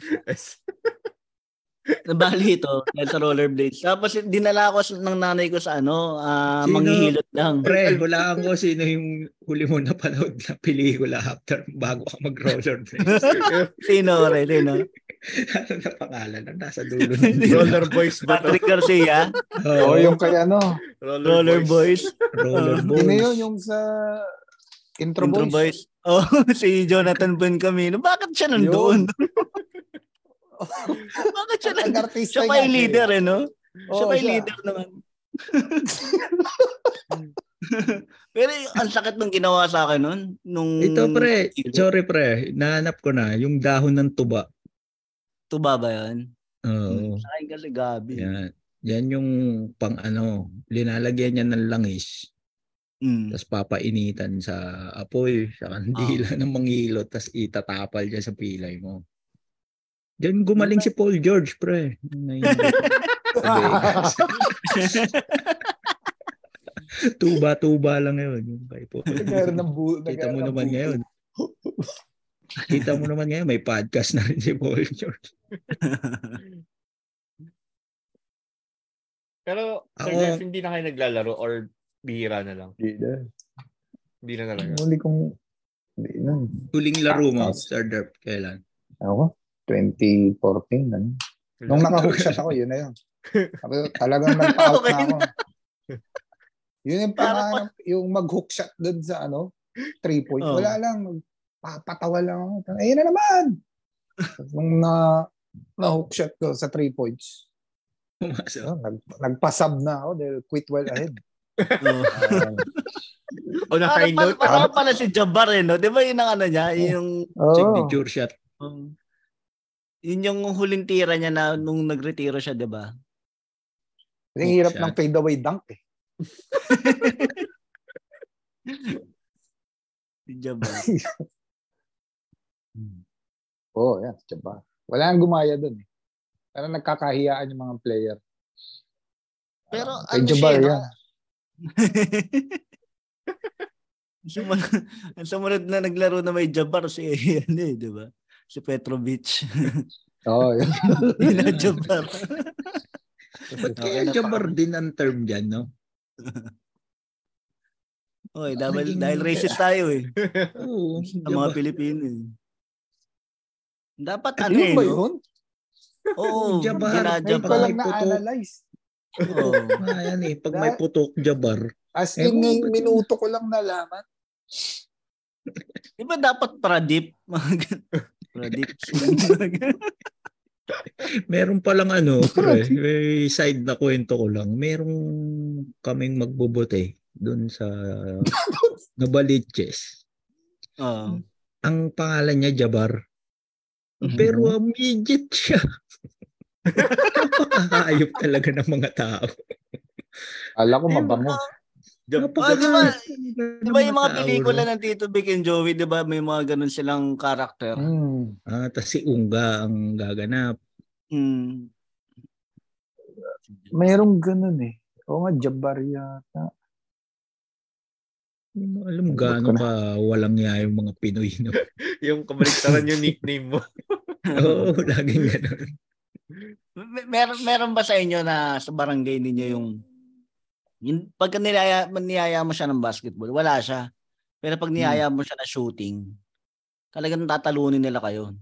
Nabali ito dahil sa rollerblades. Tapos dinala ko ng nanay ko sa ano, ah, Sino? manghihilot lang. Pre, hulaan ko sino yung huli mo napanood na pelikula after bago ka mag-rollerblades. Sino, Ray? Sino? ano na pangalan? Ang nasa dulo. ng- Roller Boys ba to? Patrick Garcia, Oo, Oo, yung kay ano. Roller Boys, Roller Hindi na Boys. yun, yung sa Intro, Intro Boys. Boys. Oh, si Jonathan Buencamino. Bakit siya nandoon? Bakit siya nandoon? Nag-artista Siya pa yung leader eh, no? siya Oo, pa yung siya. leader naman. Pero yung- ang sakit ng ginawa sa akin nun. Nung Ito pre, sorry pre, nahanap ko na yung dahon ng tuba. Tuba ba yan? Oo. Sa akin kasi gabi. Yan. Yan yung pang ano, linalagyan niya ng langis, Mm. tapos papainitan sa apoy, sa kandila ng mangilot, tapos itatapal niya sa pilay mo. Diyan gumaling si Paul George, pre. Ngayon. Tuba-tuba lang yun. Yung kay Paul. Ng bu- Kita mo naman ngayon. Kita mo naman ngayon, may podcast na rin si Paul George. Pero, Sir Jeff, hindi na kayo naglalaro or bihira na lang? Hindi na. Hindi na talaga. Muli kong, hindi na. Huling laro mo, Sir Derp, kailan? Ako, 2014. Ano? Nung naka-hook shot ako, yun na yun. Sabi ko, talagang nag-out Okay na ako. Yun yung Para yung mag-hook shot dun sa ano, three point. Oh. Wala lang, papatawa lang ako. Ayun na naman! Nung na, na-hook shot ko sa three points, oh, nag, nagpasab na ako dahil quit well ahead. Oh. Ah, O na high note. parang pala si Jabbar eh, no? Di ba yun ang ano niya? Yung, oh, Signature shot. um, yun yung huling tira niya na nung nagretiro siya, di ba? Ang hirap ng fadeaway dunk eh. Si Jabbar. Oo, oh, yan. Diba? Wala nang gumaya dun eh. Pero nagkakahiyaan yung mga player. Pero kay ano Jabbar siya, yan. Ang sumunod, na naglaro na may Jabbar si ano eh, di ba? Si Petrovic. Oo, oh. Yun na Jabbar. Ba't kaya Jabbar din ang term dyan, no? Oy, dahil, dahil racist tayo eh. Oo. Sa mga Pilipino eh. Dapat ano eh, ba no? yun? Oo, Jabbar, Ngayon ginajabbar. ko lang na-analyze. Oo. Ah, yan eh. Pag may putok, Jabbar. As Eh, in, ngayong minuto ko lang nalaman. Di ba dapat pradip? Pradip. Meron palang ano, pre, may side na kwento ko lang. Merong kaming magbubote doon sa Nabaliches. Oo. Ang pangalan niya Jabar. Mhm. Pero uh, midget siya. Napakahayop talaga ng mga tao. Ala ko mabango. Di ba, Napakahayop di ba yung mga pelikula ng Tito Vic and Joey, di ba may mga ganun silang karakter? Hmm. Ah, tas si Unga ang gaganap. Mm. Mayroong ganun eh. Oo nga, Jabbar yata. Hindi mo alam gaano ka walang niya yung mga Pinoy. No? yung kabaliktaran yung nickname mo. Oo, laging gano'n. Mer- meron meron ba sa inyo na sa barangay ninyo yung yung pagka niyaya, niyaya mo siya ng basketball, wala siya. Pero pag niyaya mo siya na shooting, Talagang tatalunin nila kayo.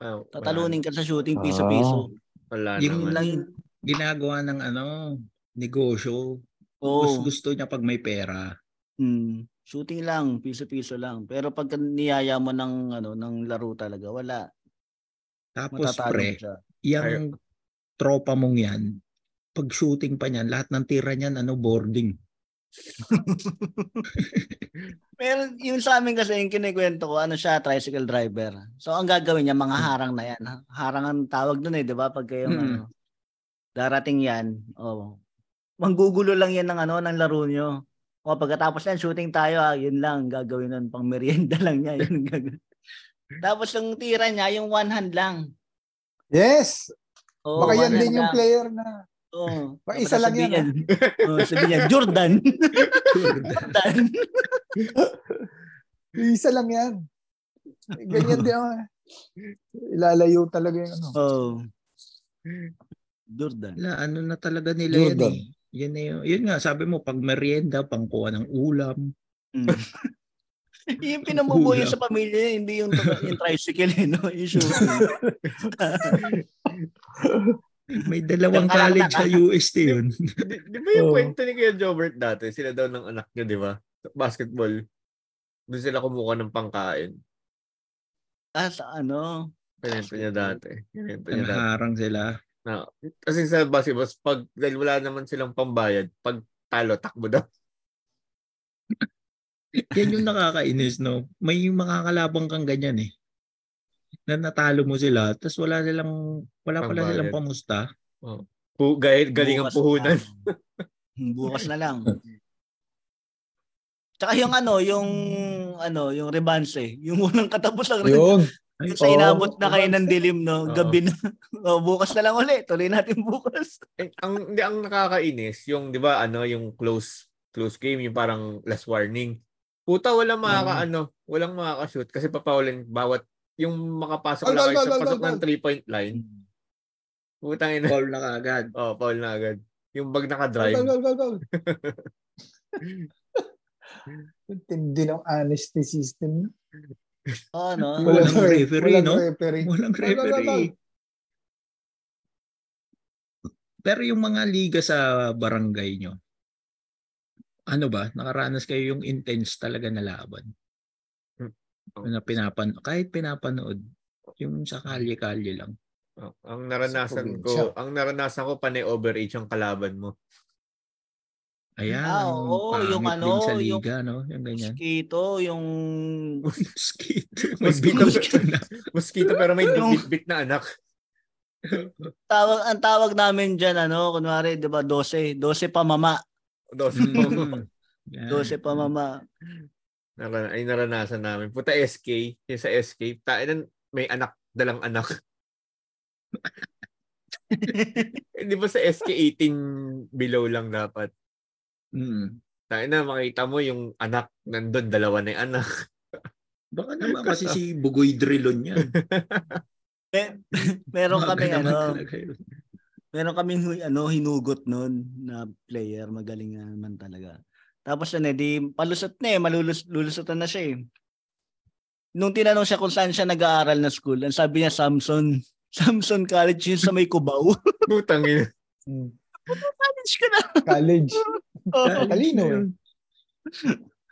Ah, wala Tatalunin ka sa shooting Ah. piso-piso. Wala Yung naman. lang yun. ginagawa ng ano, negosyo. Oo. Gusto, gusto niya pag may pera. Mm, shooting lang, piso-piso lang. Pero pag niyaya mo ng ano ng laro talaga, wala. Tapos Matatalo pre, siya. yung tropa mong yan, pag shooting pa niyan, lahat ng tira niyan, ano, boarding. Meron yung sa amin kasi yung kinikwento ko, ano siya, tricycle driver. So ang gagawin niya, mga harang na yan. Harang ang tawag doon eh, 'di ba? Pag kayo Mm. ano, darating yan, oh. Manggugulo lang yan ng ano, ng laro nyo. O pagkatapos yan, shooting tayo, ah, yun lang gagawin nun, pang merienda lang niya, yun gagawin. Tapos yung tira niya, yung one hand lang. Yes! Oh, Baka yan one din hand yung lang. player na. Oo. Tapos isa lang yan, Oh, sabihin niya, Jordan. Jordan. Isa lang yan. Ganyan din ako. Ilalayo talaga yung ano. oh. Jordan. La, ano na talaga nila yan Jordan. eh. Yun, na yun. yun nga, sabi mo, pag merienda, pangkuha ng ulam. Mm. yung pinamumuhay Hula. sa pamilya niya, hindi yung, yung tricycle, eh, no? Yung shooting. May dalawang college sa UST yun. Di, di ba yung Oo. kwento ni Kuya Jobert dati? Sila daw ng anak niya, di ba? Basketball. Doon sila kumuha ng pangkain. ah, sa ano? Kwento niya dati. Kwento niya dati. Harang sila. Na, kasi sa basketball, pag dahil wala naman silang pambayad, pag talo, takbo daw. Yan yung nakakainis, no? May mga kalabang kang ganyan eh. Na natalo mo sila, tapos wala silang, wala pala Pambayad. silang pamusta. Pu, gay, galing ang puhunan. na. Bukas na lang. Tsaka yung ano, yung ano, yung rebanse, yung unang katapos ng Yun. Ay, Sa inabot na kayo ng dilim, no? Oo. Gabi na. oh, bukas na lang ulit. Tuloy natin bukas. Eh, ang hindi ang nakakainis, yung 'di ba ano, yung close close game, yung parang last warning. Puta, walang makaka ano, walang makaka-shoot kasi papawalin bawat yung makapasok lang kayo sa pasok ng three-point line. Putang ina. Call na kaagad. Oh, foul na agad. Yung bag naka-drive. Gol, gol. Ang Tindi ng honesty system. Oh, no? Walang re- referee, walang no? referee. Walang referee. Pero yung mga liga sa barangay nyo, ano ba, nakaranas kayo yung intense talaga na laban? Hmm. Na pinapan kahit pinapanood, yung sa kalye-kalye lang. Oh, ang naranasan Sa ko, ang naranasan ko panay overage ang kalaban mo. Ayan, Ah, oo, pangit yung ano, din sa yung- liga, no? Yung ganyan. Mosquito, yung... Mosquito. May Mosquito. mosquito na. Mosquito pero may Yung- bit-bit na anak. Tawag, ang tawag namin dyan, ano, kunwari, di ba, 12. 12 pa mama. Dos. Mm. Yan. 12 pa mama. Naran- ay naranasan namin. Puta SK, yung sa SK, tain may anak, dalang anak. Hindi ba sa SK 18 below lang dapat? Mm. Tain na makita mo yung anak nandun, dalawa na yung anak. Baka naman kasi si Bugoy Drilon yan. Me- meron kami ano, meron kaming ano hinugot noon na player, magaling naman talaga. Tapos ano, di palusot na eh, malulus lulusutan na siya eh. Nung tinanong siya kung saan siya nag-aaral na school, ang sabi niya Samson, Samson College yun sa may Cubao. Putang ina. Mm. College ka na. College. Oh. Talino eh.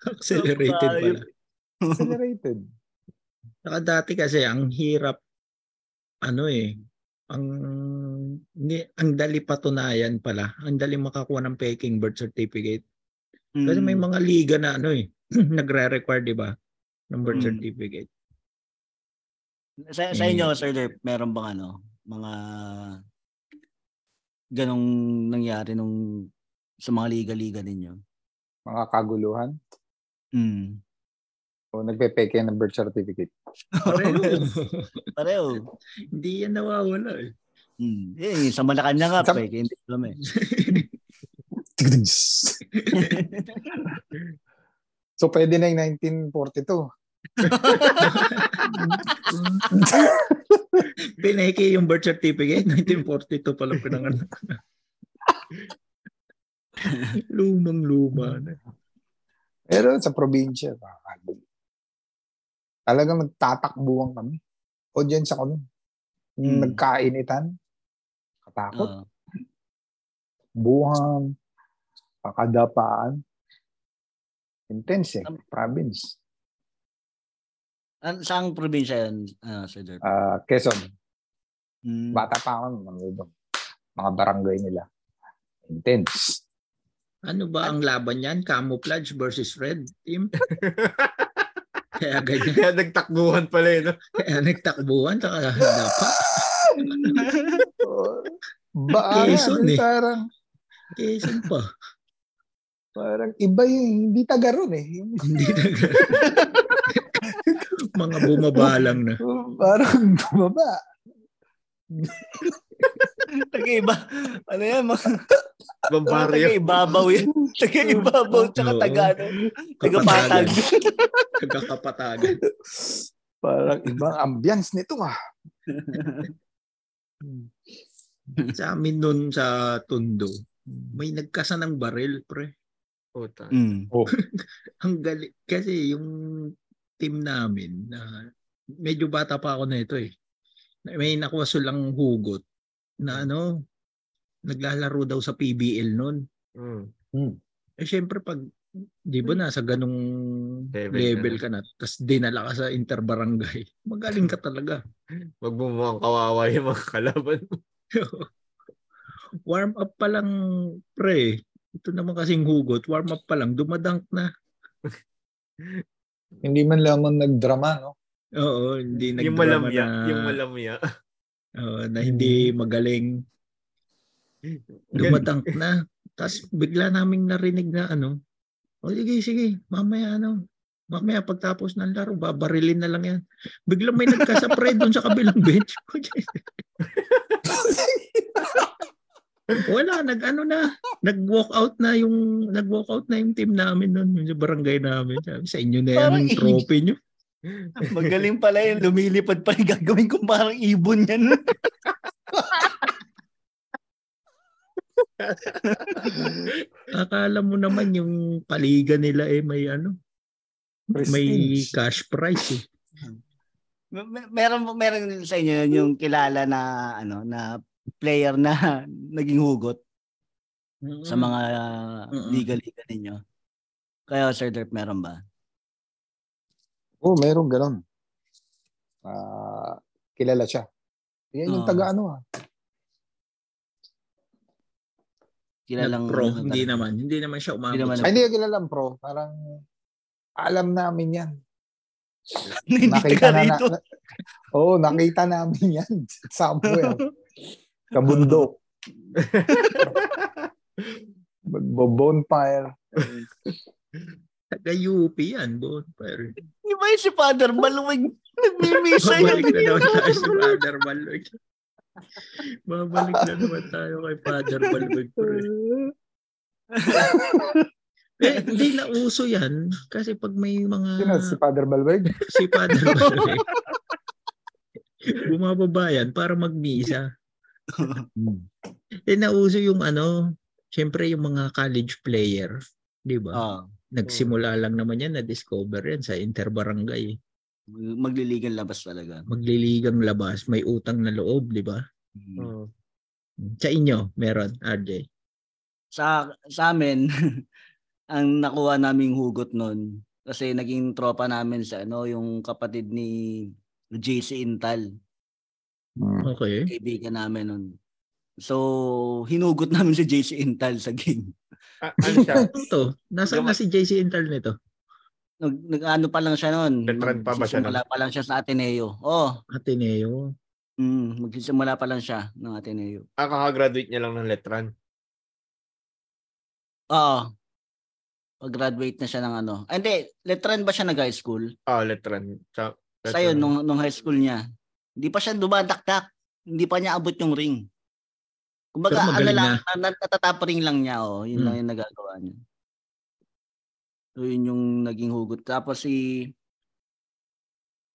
Accelerated pala. Accelerated. Saka dati kasi ang hirap ano eh ang hindi, ang dali patunayan pala. Ang dali makakuha ng peking birth certificate. Kasi may Mm. mga liga na ano eh nagre-require 'di ba ng birth Mm. certificate. Sa, sa inyo, Sir Derp, meron bang ano, mga ganong nangyari nung sa mga liga-liga ninyo? Mga kaguluhan. Mm. O nagpepeke ng birth certificate. Pareho. Pareho. hindi yan nawawala eh. Mm. Eh, sa Malacanang nga, Sa- pre, hindi kami. So pwede na yung 1942. Pineke yung birth certificate 1942 pala pinanganak. Lumang luma na. Pero sa probinsya. Talagang nagtatakbuhan kami. Audience ako nun. Hmm. Nagkainitan. Katakot. Oo. Buhang. Kakadapaan. Intense eh. Um, Province. An saang probinsya yan, ah, Sir Dirk? Ah, Quezon. Mm. Bata pa ako. Mga, doon. mga barangay nila. Intense. Ano ba ang laban yan? Camouflage versus red team? Kaya ganyan. Kaya nagtakbuhan pala eh. No? Kaya nagtakbuhan. Saka dapat. Oh, ba, Quezon eh. Parang, Quezon pa. Parang iba yung hindi taga ron eh. Hindi na Mga bumabalang na. Parang bumaba. Taga-iba. Ano yan? Mga, Ibang barrio. taga-ibabaw yan. Taga-ibabaw tsaka taga, ano, taga-patag. Kagakapatagan. Parang ibang ambience nito ah. Sa amin nun sa Tondo, may nagkasa ng baril, pre. Puta. Mm. Ang gali kasi yung team namin na medyo bata pa ako na ito eh. May nakuha silang hugot na ano, naglalaro daw sa PBL noon. Mm. Eh syempre pag di ba nasa ganong Level level, ka ka na tapos dinala ka sa interbarangay. Magaling ka talaga. Wag mo mukhang kawawa yung mga kalaban. warm up pa lang pre. Ito naman kasing hugot, warm up pa lang, dumadank na. Hindi man lamang nagdrama, no? Oo, hindi yung nagdrama malamya. na, Yung malamya. oo, na hindi magaling. Dumadank na. Tapos bigla naming narinig na ano, o sige, sige, mamaya ano, mamaya pagtapos ng laro, babarilin na lang yan. Bigla may nagkasapre doon sa kabilang bench. Wala, nag ano na, nag-walk out na yung nag-walk out na yung team namin noon, yung barangay namin. Sabi, sa inyo na yan ang trophy nyo. Magaling pala yun. Lumilipad pa yung gagawin kong parang ibon yan. Akala mo naman yung paliga nila eh may ano, may Prestige. cash prize eh. Mer- meron meron sa inyo yun yung kilala na ano na player na naging hugot sa mga Mm-mm. liga-liga ninyo. Kaya Sir Derp, meron ba? Oo, oh, meron ganon. Ah, kilala siya. Yan yung Oo. taga ano ah. Kilalang pro, ano, hindi naman. Hindi naman siya umabot. Hindi naman Ay, hindi ko kilala pro. Parang alam namin yan. nakita na, rito. na, Oo, nakita namin yan. Somewhere. Kabundok. Magbo-bonfire. Taga UP yan, bonfire. Di ba yung si Father Maluwig nagmimisa yan? Babalik na naman tayo sa Father Balwig. Babalik na naman tayo kay Father pre. Eh, hindi na uso yan. Kasi pag may mga Sino? Si Father Balweg? si Father Balwig, bumababa yan para magmisa. Eh, nauso yung ano, syempre yung mga college player, di ba? Ah, Nagsimula lang naman yan, na-discover yan sa interbarangay. magliligan labas talaga. Magliligang labas, may utang na loob, di ba? Oo. Sa inyo, meron, RJ. Sa sa amin ang nakuha naming hugot nun kasi naging tropa namin sa ano yung kapatid ni JC Intal. Okay. kaibigan namin nun. So, hinugot namin si JC Intal sa game. Ah, ano siya? To? Nasaan na si JC Intal nito? Nag, nag-ano pa lang siya noon. Veteran pa ba siya nun? Magsisimula pa lang siya sa Ateneo. Oh, Ateneo. mm, magsisimula pa lang siya ng Ateneo. Ah, kakagraduate niya lang ng Letran. Oo. Pag-graduate na siya ng ano. Ah, hindi, letran ba siya nag-high school? Ah, Letran. Sa, Sa yun, nung, nung high school niya. Hindi pa siya dumadakdak. Hindi pa niya abot yung ring. Kumbaga, ano lang, na. na. natatap ring lang niya. Oh. Yun Hmm. lang yung nagagawa niya. So, yun yung naging hugot. Tapos si,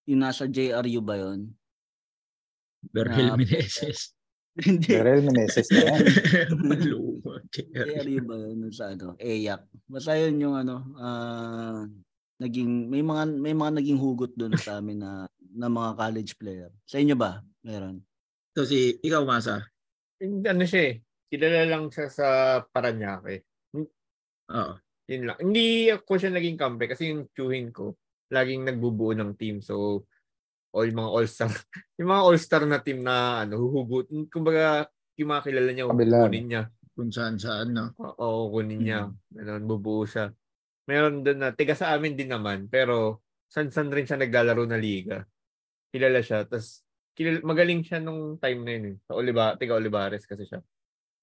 yung nasa JRU ba yun? Berhel Ah, Meneses. Hindi. Beryl Meneses na yan. Maluma. JRU ba yun? Sa ano? EYAC. Basta yun yung ano, ah, naging may mga may mga naging hugot doon sa amin na na mga college player. Sa inyo ba? Meron. So si, ikaw Masa. Hindi, Ano siya eh. Kilala lang siya sa Paranaque. Oo. Yun lang. Hindi ako siya naging kampe kasi yung tiyuhin ko, laging nagbubuo ng team. So, all mga all-star. yung mga all-star na team na ano, huhugot. Kumbaga, yung mga kilala niya, Kabila. kunin niya. Kung saan saan, no? Oo, kunin niya. Ganun, bubuo siya. Meron doon na, tiga sa amin din naman, pero san-san rin siya naglalaro na liga. Kilala siya. Tapos, kilala, magaling siya nung time na yun. Eh. Sa Oliva, tiga Olivares kasi siya.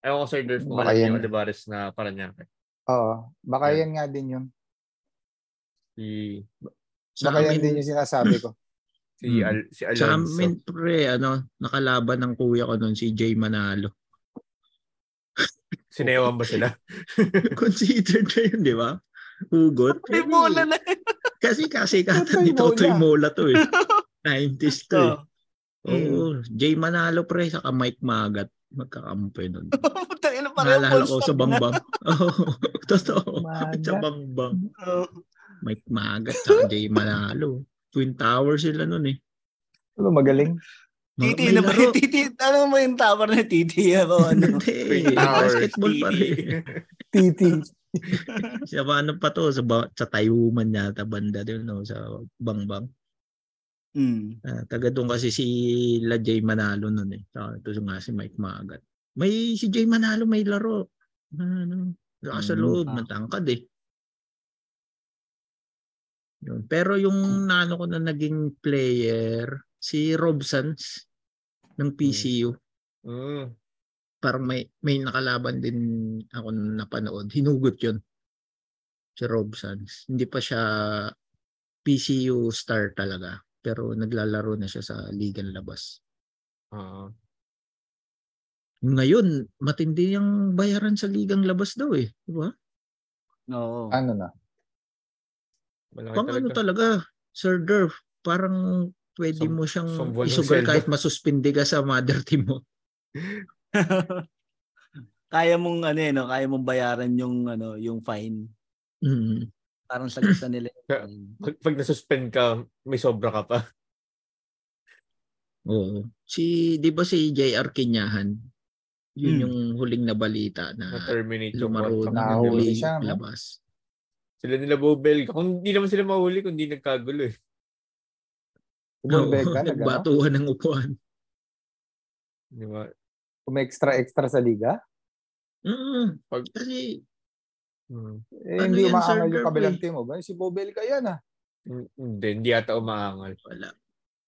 Ayaw ko, Sir Durf, kung Baka alam yung Olivares na Paranaque. Oo. Baka Yeah. yan nga din yun. Si, Sa Baka yan din yung sinasabi ko. si, Hmm. Al, si Alonso. sa amin, pre, ano, nakalaban ng kuya ko nun, si Jay Manalo. Sinewan ba sila? Considered na yun, di ba? Hugot. May bola na. Kasi kasi kata ni Totoy Mola. Mola to eh. 90s to eh. Oh. Oo. Jay Manalo pre, saka Mike Magat. Magkakampi nun. Putang ina pareho Naalala ko sa. Bangbang. Oo. Totoo. Magat. Sa Bangbang. Oo. Mike Magat saka Jay Manalo. Twin Tower sila nun eh. Ano magaling? Ma- Titi na ba titi? Ano mo yung tower na titi? Ano? ano? Hindi. Basketball pa rin. Titi. Sa ano pa to? Sa, ba- sa Tayuman yata banda din no? Sa Bangbang. Hmm. Ah, taga doon kasi si La Jay Manalo nun eh. Saka ito nga si Mike Magat. May si Jay Manalo may laro. Ano, sa Mm, loob, ah. matangkad eh. Yun. Pero yung nano ko na naging player, si Robsons ng PCU. Mm. Parang may may nakalaban din ako na napanood. Hinugot yun. Si Robsons. Hindi pa siya PCU star talaga. Pero naglalaro na siya sa ligang labas. Oo. Ngayon, matindi yung bayaran sa ligang labas daw eh. Di ba? Oo. Ano na? Malaki Pang ano talaga. talaga, Sir Durf, parang pwede Som- mo siyang isugal kahit masuspindi ka sa mother team mo. kaya mong ano eh, no? kaya mong bayaran yung ano, yung fine. Mm. Parang sagot na nila. yung. Pag, pag nasuspend ka, may sobra ka pa. Oo. Si, di ba si JR Kinyahan? Yun Hmm. yung huling na balita na Na-terminate yung lumaro contract. na huling siya, no? labas. Sila nila Bobel. Kung hindi naman sila mahuli, kung hindi nagkagulo eh. Ka, nag, ano? nagbatuhan ng upuan. Di ba? Kung extra-extra sa liga, Mm, Pag- kasi Hmm. eh, Ano hindi yan, umaangal yung kabilang team mo. Ba? Si Bobel ka yan ah. Hindi, hindi yata umaangal. wala.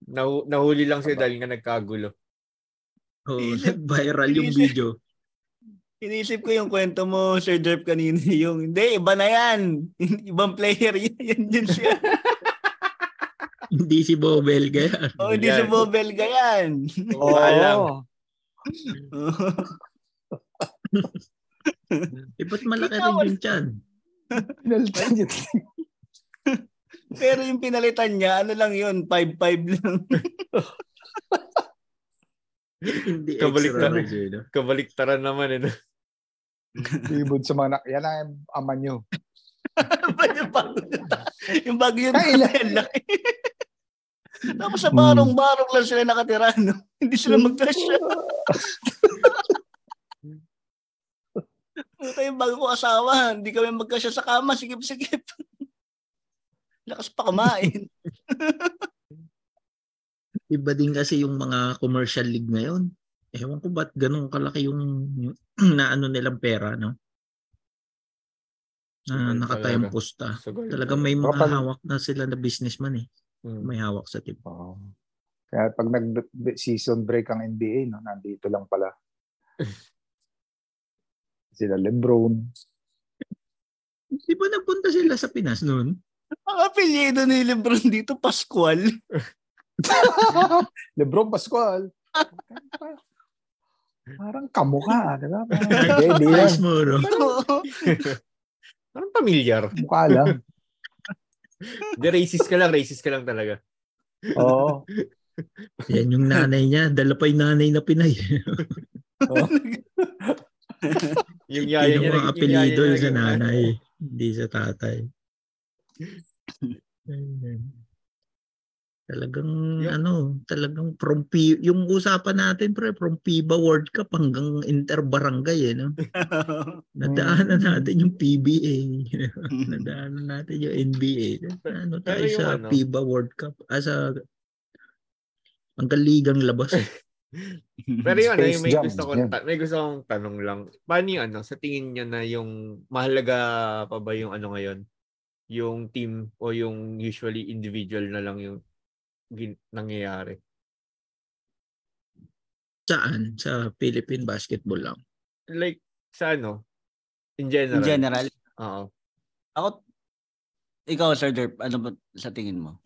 Nahu- nahuli lang sila dahil nga nagkagulo. Oo, Inisip- nag-viral yung inisip- video. Inisip ko yung kwento mo, Sir Jerp, kanina. Yung, hindi, iba na yan. Ibang player yan. Yan din siya. Hindi si Bobel kaya. O, hindi si Yan. Bobel Gayan. Oo. Alam. Eh, ba't malaki rin yung tiyan? Pinalitan yun. Pero yung pinalitan niya, ano lang yun, 5-5 lang. Hindi Kabalik extra na. Kabaliktaran naman eh. no? Ibod sa mga, yan ang ama nyo. yung bago yung bago yun. Kailan? Ang laki. Tapos sa barong-barong lang sila nakatira, no? Hindi sila magkasya. Ito yung bago ko asawa, hindi kami magkasya sa kama, sigip-sigip. Lakas pa kumain. Iba din kasi yung mga commercial league ngayon. Ewan ko ba't ganun kalaki yung na ano nilang pera, no? Na talaga. pusta. Talagang may mga Kapag- hawak na sila na businessman eh. Hmm. May hawak sa team. Oo. Kaya pag nag-season break ang NBA, no, nandito lang pala. Sila Lebron. Di ba nagpunta sila sa Pinas noon? Ang apelyido ni Lebron dito, Pascual. Lebron Pascual. Parang kamukha, di ba? Parang, Hindi, hindi yan. Nice mo, no? Parang pamilyar. Mukha lang. Di racist ka lang, racist ka lang talaga. Oo. Yan yung nanay niya. Dala pa yung nanay na Pinay. Yung yaya niya. yung apelido yung sa nanay. Hindi sa tatay. Talagang Yun. ano, talagang from P, yung usapan natin pre from FIBA World Cup hanggang Inter Barangay eh, no? Nadaanan natin yung PBA. Nadaanan natin yung NBA. Ano tayo sa ano- FIBA World Cup? Ah, sa hanggang ligang labas. eh. Pero yun, Space ay, may Jam, gusto ko yan. may gusto kong tanong lang. Paano yung ano, sa tingin niya na yung mahalaga pa ba yung ano ngayon? Yung team o yung usually individual na lang yung gin- nangyayari? Saan? Sa Philippine basketball lang. Like sa ano? In general. In general. Oo. Ako, ikaw, Sir Derp, ano ba sa tingin mo?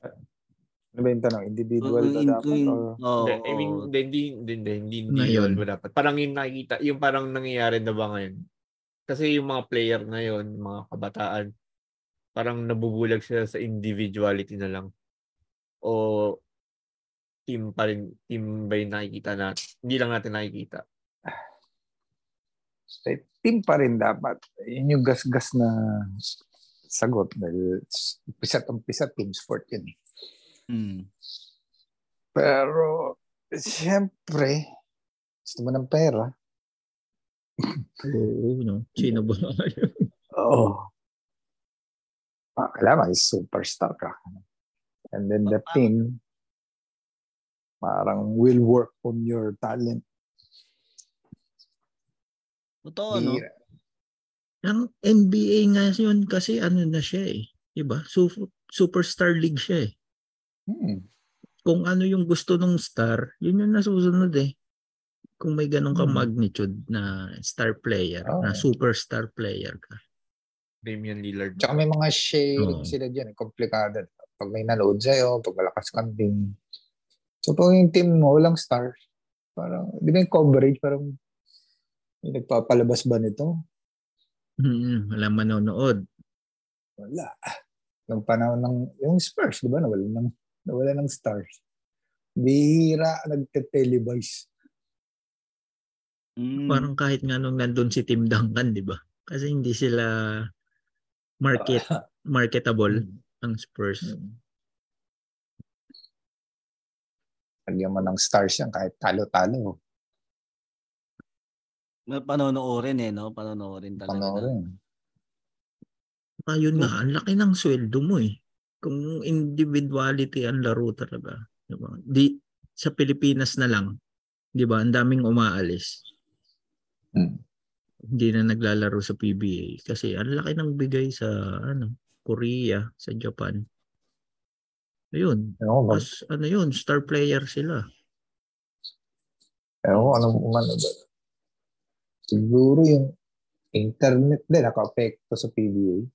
Ano ba yung tanong? Individual ba In- dapat? in- or- Hindi, I mean, hindi, hindi, hindi, hindi, hindi Ngayon. yun ba dapat. Parang yung nakikita, yung parang nangyayari na ba ngayon? Kasi yung mga player ngayon, mga kabataan, parang nabubulag sila sa individuality na lang. O team pa rin, team ba yung nakikita natin? Hindi lang natin nakikita. Eh, team pa rin dapat. Yun yung gas-gas na sagot. Dahil umpisa at umpisa, team sport yun eh. Hmm. Pero, siyempre, gusto mo ng pera. Oo, no? Sino ba? Oo. Ah, kailangan is superstar ka. And then the team parang will work on your talent. Totoo, no? Ang NBA nga yun kasi ano na siya eh. Diba? Super, superstar league siya eh. Hmm. Kung ano yung gusto ng star, yun yung nasusunod eh. Kung may ganun ka Hmm. magnitude na star player, Oo. na superstar player ka. Damian Lillard. Tsaka may mga sharing Oo. sila dyan. Komplikado. Pag may nanood sa'yo, pag malakas kang team. So, pag yung team mo, walang stars. Parang, di ba yung coverage, parang may nagpapalabas ba nito? Hmm, wala manonood. Wala. Yung panahon ng, yung Spurs, di ba? Nawala ng, nawala ng stars. Bihira nagte-televise. Hmm. Parang kahit nga nung nandun si Tim Duncan, di ba? Kasi hindi sila market marketable ang Spurs. Hmm. Lagyan mo ng stars yan kahit talo-talo. Panonoorin eh, no? Panonoorin talaga. na. Panoorin. Ayun nga, ang laki ng sweldo mo eh. Kung individuality ang laro talaga. Diba? Di, sa Pilipinas na lang, di ba, ang daming umaalis. Hmm. Hindi na naglalaro sa PBA. Kasi ang laki ng bigay sa ano, Korea, sa Japan. Ayun. Ewan ano yun, star player sila. ewan ko anong umano ba? Siguro yung internet din naka-apekto sa PBA.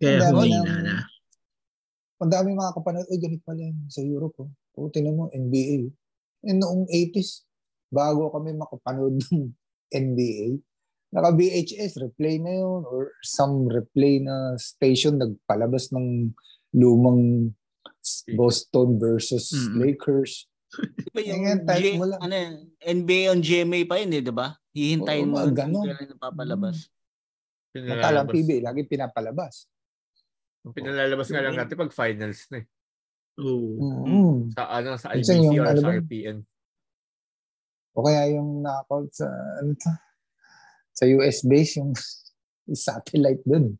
Kaya humina na. Ang dami mga kapanood, ay ganit pala yung sa Europe. Oh. O, tinan mo, NBA. Eh, noong 80s, bago kami makapanood ng NBA, naka-VHS, replay na yun, or some replay na station nagpalabas ng lumang Boston versus Mm-mm. Lakers. Di ba yung G- mo lang. ano, yun, NBA on GMA pa yun eh, di ba? Hihintayin Oo, mo yun kung kailan napapalabas. Nakala ang PBA, lagi pinapalabas. Yung Pinalalabas nga lang natin pag finals na eh. Oo. Mm. Sa ano, sa IBC yung or sa? RPN. O kaya yung knockout sa, ano to? sa US base, yung satellite dun.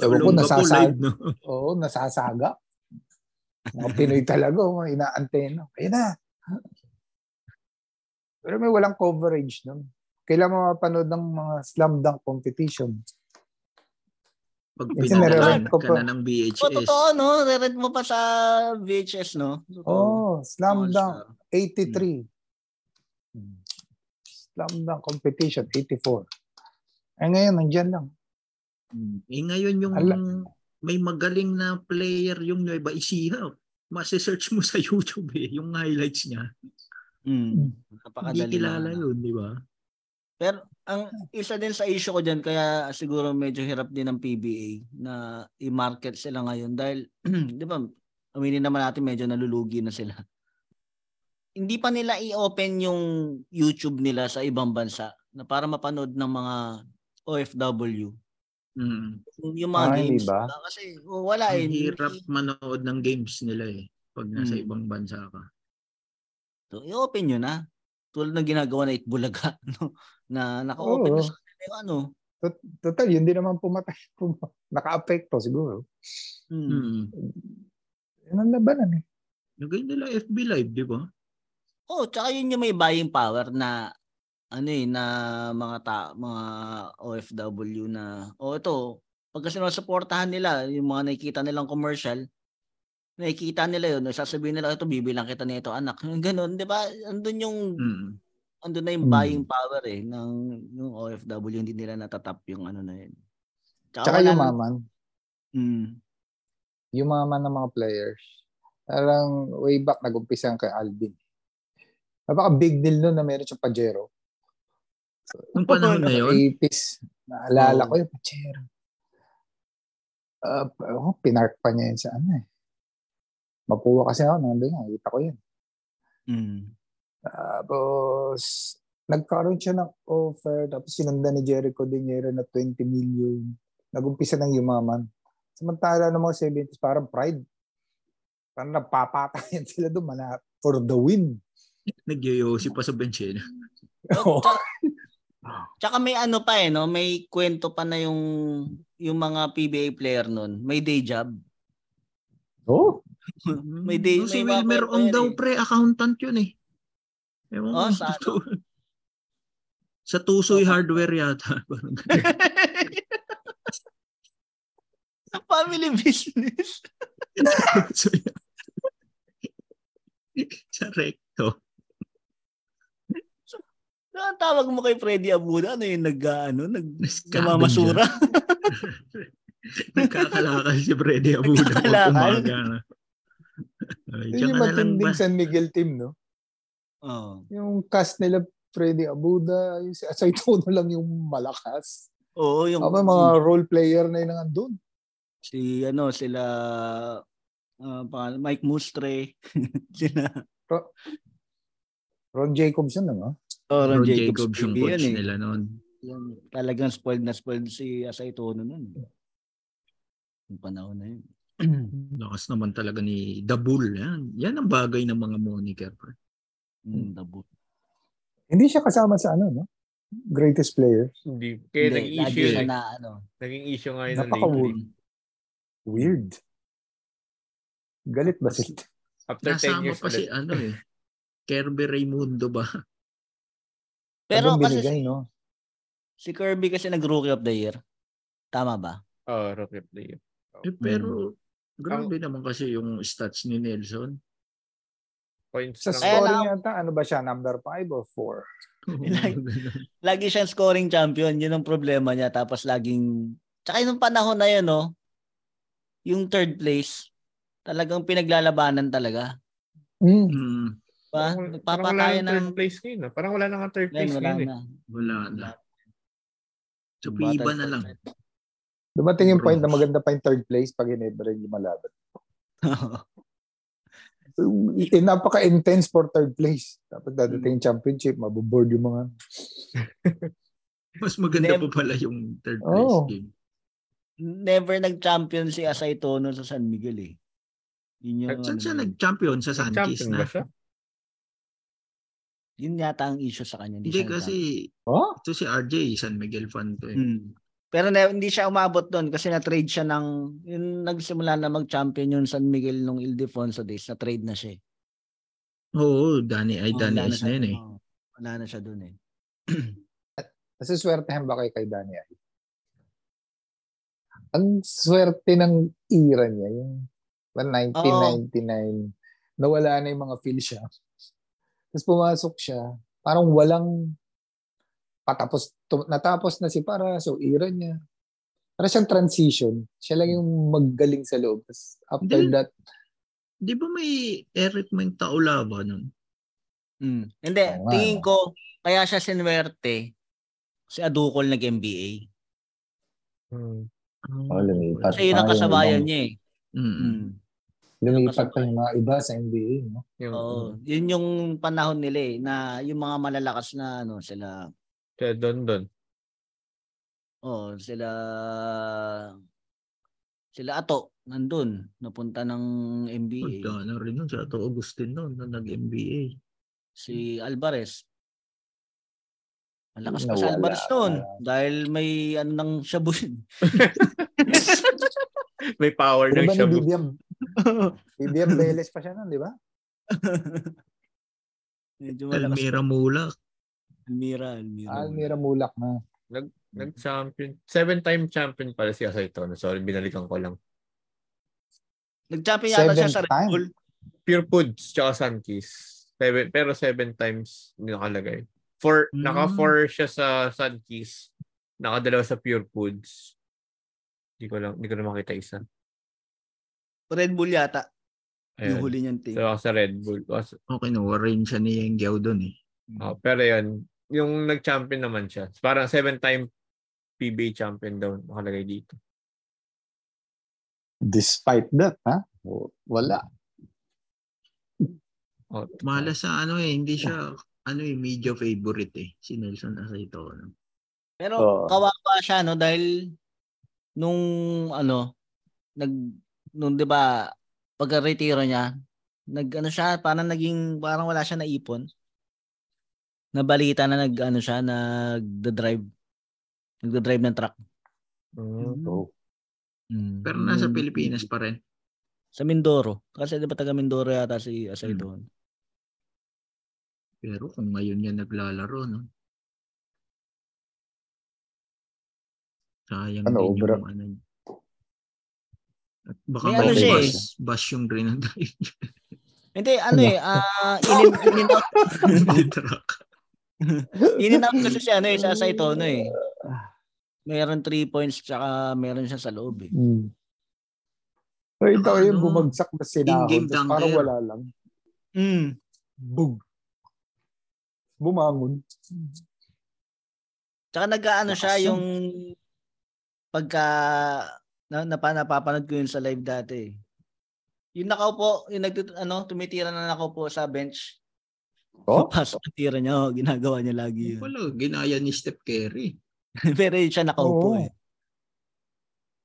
Ewan ko, Olonga po nasasag- live, no? Oo, nasasaga. Mga Pinoy talaga, mga inaantena. Ayun na. Pero may walang coverage nun. Kailangan mapanood ng mga slam dunk competition. Pag nare-rent ko ka pa. na ng VHS. O, totoo, no? Re-rent mo pa sa VHS, no? Totoo. Oh, slam dunk, star. 83. Slam dunk competition, 84. Ay ngayon, nandyan lang. Eh ngayon yung Ala- may magaling na player yung Nueva Ecija. Masi-search mo sa YouTube eh, yung highlights niya. Hmm. Hindi Napakadali kilala na. yun, di ba? Pero ang isa din sa issue ko diyan kaya siguro medyo hirap din ng PBA na i-market sila ngayon dahil 'di ba aminin naman natin medyo nalulugi na sila. Hindi pa nila i-open yung YouTube nila sa ibang bansa na para mapanood ng mga OFW Mm. Yung mga Ah, games. ba? diba? Kasi oh, wala eh. Ang hirap manood ng games nila eh. Pag nasa Mm. ibang bansa ka. So, i-open nyo na. Tulad ng ginagawa na Itbulaga. No? Na naka-open Oo. na sa kanila yung ano. Total, yun din naman pumatay. Pum- Naka-apekto siguro. Hmm. Mm. Yun ang labanan eh. Lagay nila FB Live, di ba? Oh, tsaka yun yung may buying power na ano eh, na mga ta, mga OFW na oh ito, pag kasi sinusuportahan nila yung mga nakikita nilang commercial, nakikita nila yun, sasabihin nila ito bibilang kita nito anak. Ganun, 'di ba? Andun yung Mm. andun na yung buying power eh ng yung OFW hindi nila natatap yung ano na yun. Tsaka wala yung maman. Mm. Yung maman ng mga players. Parang way back nag-umpisa kay Alvin. Napaka big deal nun na meron siyang Pajero. Nung panahon na yun, 80s. Naalala Oo. ko yung Pajero. Uh, oh, pinark pa niya yun sa ano eh. Mapuwa kasi ako, nandun nga, kita ko yun. Mm. Tapos, nagkaroon siya ng offer, tapos sinundan ni Jericho Dinero na 20 million. Nagumpisa ng yumaman. Samantala ng mga 70s, parang pride. Parang napapatayan sila doon, mana, for the win. nagyoyosi pa sa bench eh. Oo. Tsaka, tsaka may ano pa eh, no? May kwento pa na yung yung mga PBA player nun. May day job. Oh, may day, No, si may mga Wilmer Ong daw eh. pre, accountant yun eh. Ewan Oh, sa ano? Sa Tusoy Hardware yata. Ganun. Family business. Sa recto. Ano ang tawag mo kay Freddy Abuda? Ano yung nag, ano, nag, namamasura? Nagkakalakal si Freddy Abuda Nagkakalakal. Yun yung matinding San Miguel team, no? Oo. Yung cast nila, Freddy Abuda, yung si Asay Tono lang yung malakas. Oo, yung, Ako mga role player na yun andun. si, ano, sila, pangalan, Mike Mustre, sila, Ron Jacobson, no? oh, Ron Ron Jacobs Jacobs, yung coach yun eh. nila noon. Yan, talagang spoiled na spoiled si Asay Tono nun. Yung panahon na yun. Lakas naman talaga ni The Bull. Yan, yan ang bagay ng mga moniker. pre. Mm, dabo. Hindi siya kasama sa ano, no? Greatest players. Hindi. Kaya Hindi, naging issue siya eh. na, ano, Naging issue nga yun ng Napaka- lately. Weird. Galit ba sila? After 10 Nasama years pa si ano eh. Kirby Raimundo ba? Pero Tagang kasi binigay, si, no? si Kirby kasi nag-rookie of the year. Tama ba? Oh, Rocket League. Eh, Hmm. pero grabe naman kasi yung stats ni Nelson. Points Sa scoring lang- yata, ano ba siya? Number 5 or 4? Like- Lagi siyang scoring champion. Yun ang problema niya. Tapos laging... Tsaka yung panahon na yun, no? Yung third place, talagang pinaglalabanan talaga. Mm. Hmm, Ba? Parang, parang wala third ng... place ngayon. Parang wala nang third Yan, place wala ngayon eh. na. wala na. So, iba na lang. Dumating yung point na maganda pa yung third place pag in-ever yung lumalaban. Eh, napaka-intense for third place. Tapos dadating yung championship, mabuboard yung mga... Mas maganda Never- pa pala yung third place Oo. game. Never nag-champion si Asay Tono sa San Miguel eh. Yun yung, Saan ano siya nag-champion? Sa Sanchez Champion na. ba siya? Yun yata ang issue sa kanya. Hindi, Hindi kasi Oh? ito si RJ, San Miguel fan to eh. Mm. Pero na, hindi siya umabot doon kasi na-trade siya ng yung nagsimula na mag-champion yung San Miguel nung Ildefonso days, na-trade na siya. eh. Oo, Danny ay Oh, Danny Ice na yun eh. oh. Wala na siya doon eh. Nasiswertehan ba kayo kay Danny Ay? Ang swerte ng era niya, yung 1999, nawala na yung mga feel siya. Tapos pumasok siya, parang walang patapos, tu- natapos na si para so era niya. Para siyang transition. Siya lang yung magaling sa loob. Tapos after Hindi. that, Di ba may Eric Mengtaula ba nun? Mm. Hindi, nga, tingin ko, kaya siya sinwerte si Adukol nag-MBA. Hmm. Oh, lumipat. Kasi yun ang Ah, yung kasabayan ibang- niya eh. Mm. Mm. lumipat pa yung mga iba sa NBA. No? Yung, Oo. Yun yung panahon nila eh, na yung mga malalakas na ano sila. Kaya Don Don. Oh, sila sila Ato nandun, napunta ng NBA. Punta na rin nun sa Ato Agustin nun na nag-NBA. Si Alvarez. Malakas pa si Alvarez noon dahil may ano nang shabuhin. May power Ano ng shabu. Vivian? Vivian Velez pa siya nun, di ba? Medyo malakas. Almira Mulak. Almira, Almira. Almira Mulak na. Nag-champion. Seven-time champion pala si Asaito. Sorry, binalikan ko lang. Nag-champion yata siya sa Red. Bull. Pure Foods tsaka Sunkiss. Seven, pero seven times hindi nakalagay. Four, Mm. naka-four siya sa Sunkiss. Nakadalawa sa Pure Foods. Hindi ko lang, hindi ko na makita isa. Red Bull yata. Yung Ayun. huli niyang team. So, sa Red Bull. Was, Okay, no, rin siya ni Yang Giao doon eh. oh, pero yun, yung nag-champion naman siya. Parang seven-time PBA champion daw nakalagay dito. Despite that, ha? O, Wala. Oh, Malas sa ano eh, hindi siya ano eh, media favorite eh. Si Nelson Aceito. Ano? Pero Oo. kawawa siya no dahil nung ano nag nung 'di ba pagka-retiro niya nag ano siya parang naging parang wala siya naipon. Nabalita na nag ano siya nagda-drive nagda-drive ng truck. Mm. So, Mm. Pero nasa Yung- Pilipinas pa rin. Sa Mindoro. Kasi 'di ba taga Mindoro yata si Asay Hmm. doon. Pero kung ngayon yan naglalaro, no? Sayang Ano, din obra- yung ano. niya. At baka May ano siya bus, eh. bus yung drive Hindi ano eh ah in, in, out truck. In and out kasi si ano eh sa Asay Tono eh. Meron 3 points tsaka meron siya sa loob eh. mm. Nakita ko yung Ano? bumagsak na tapos Parang wala lang. Mm. Bug. Bumangon. Tsaka nag-ano siya yung pagka na, napa, napapanood ko yun sa live dati. Yung nakaupo, yung nag ano, tumitira na nakaupo sa bench. Oh? Pasok ang tira niya, oh, ginagawa niya lagi yun. Wala, ginaya ni Steph Curry. Pero yun siya nakaupo Oo. eh.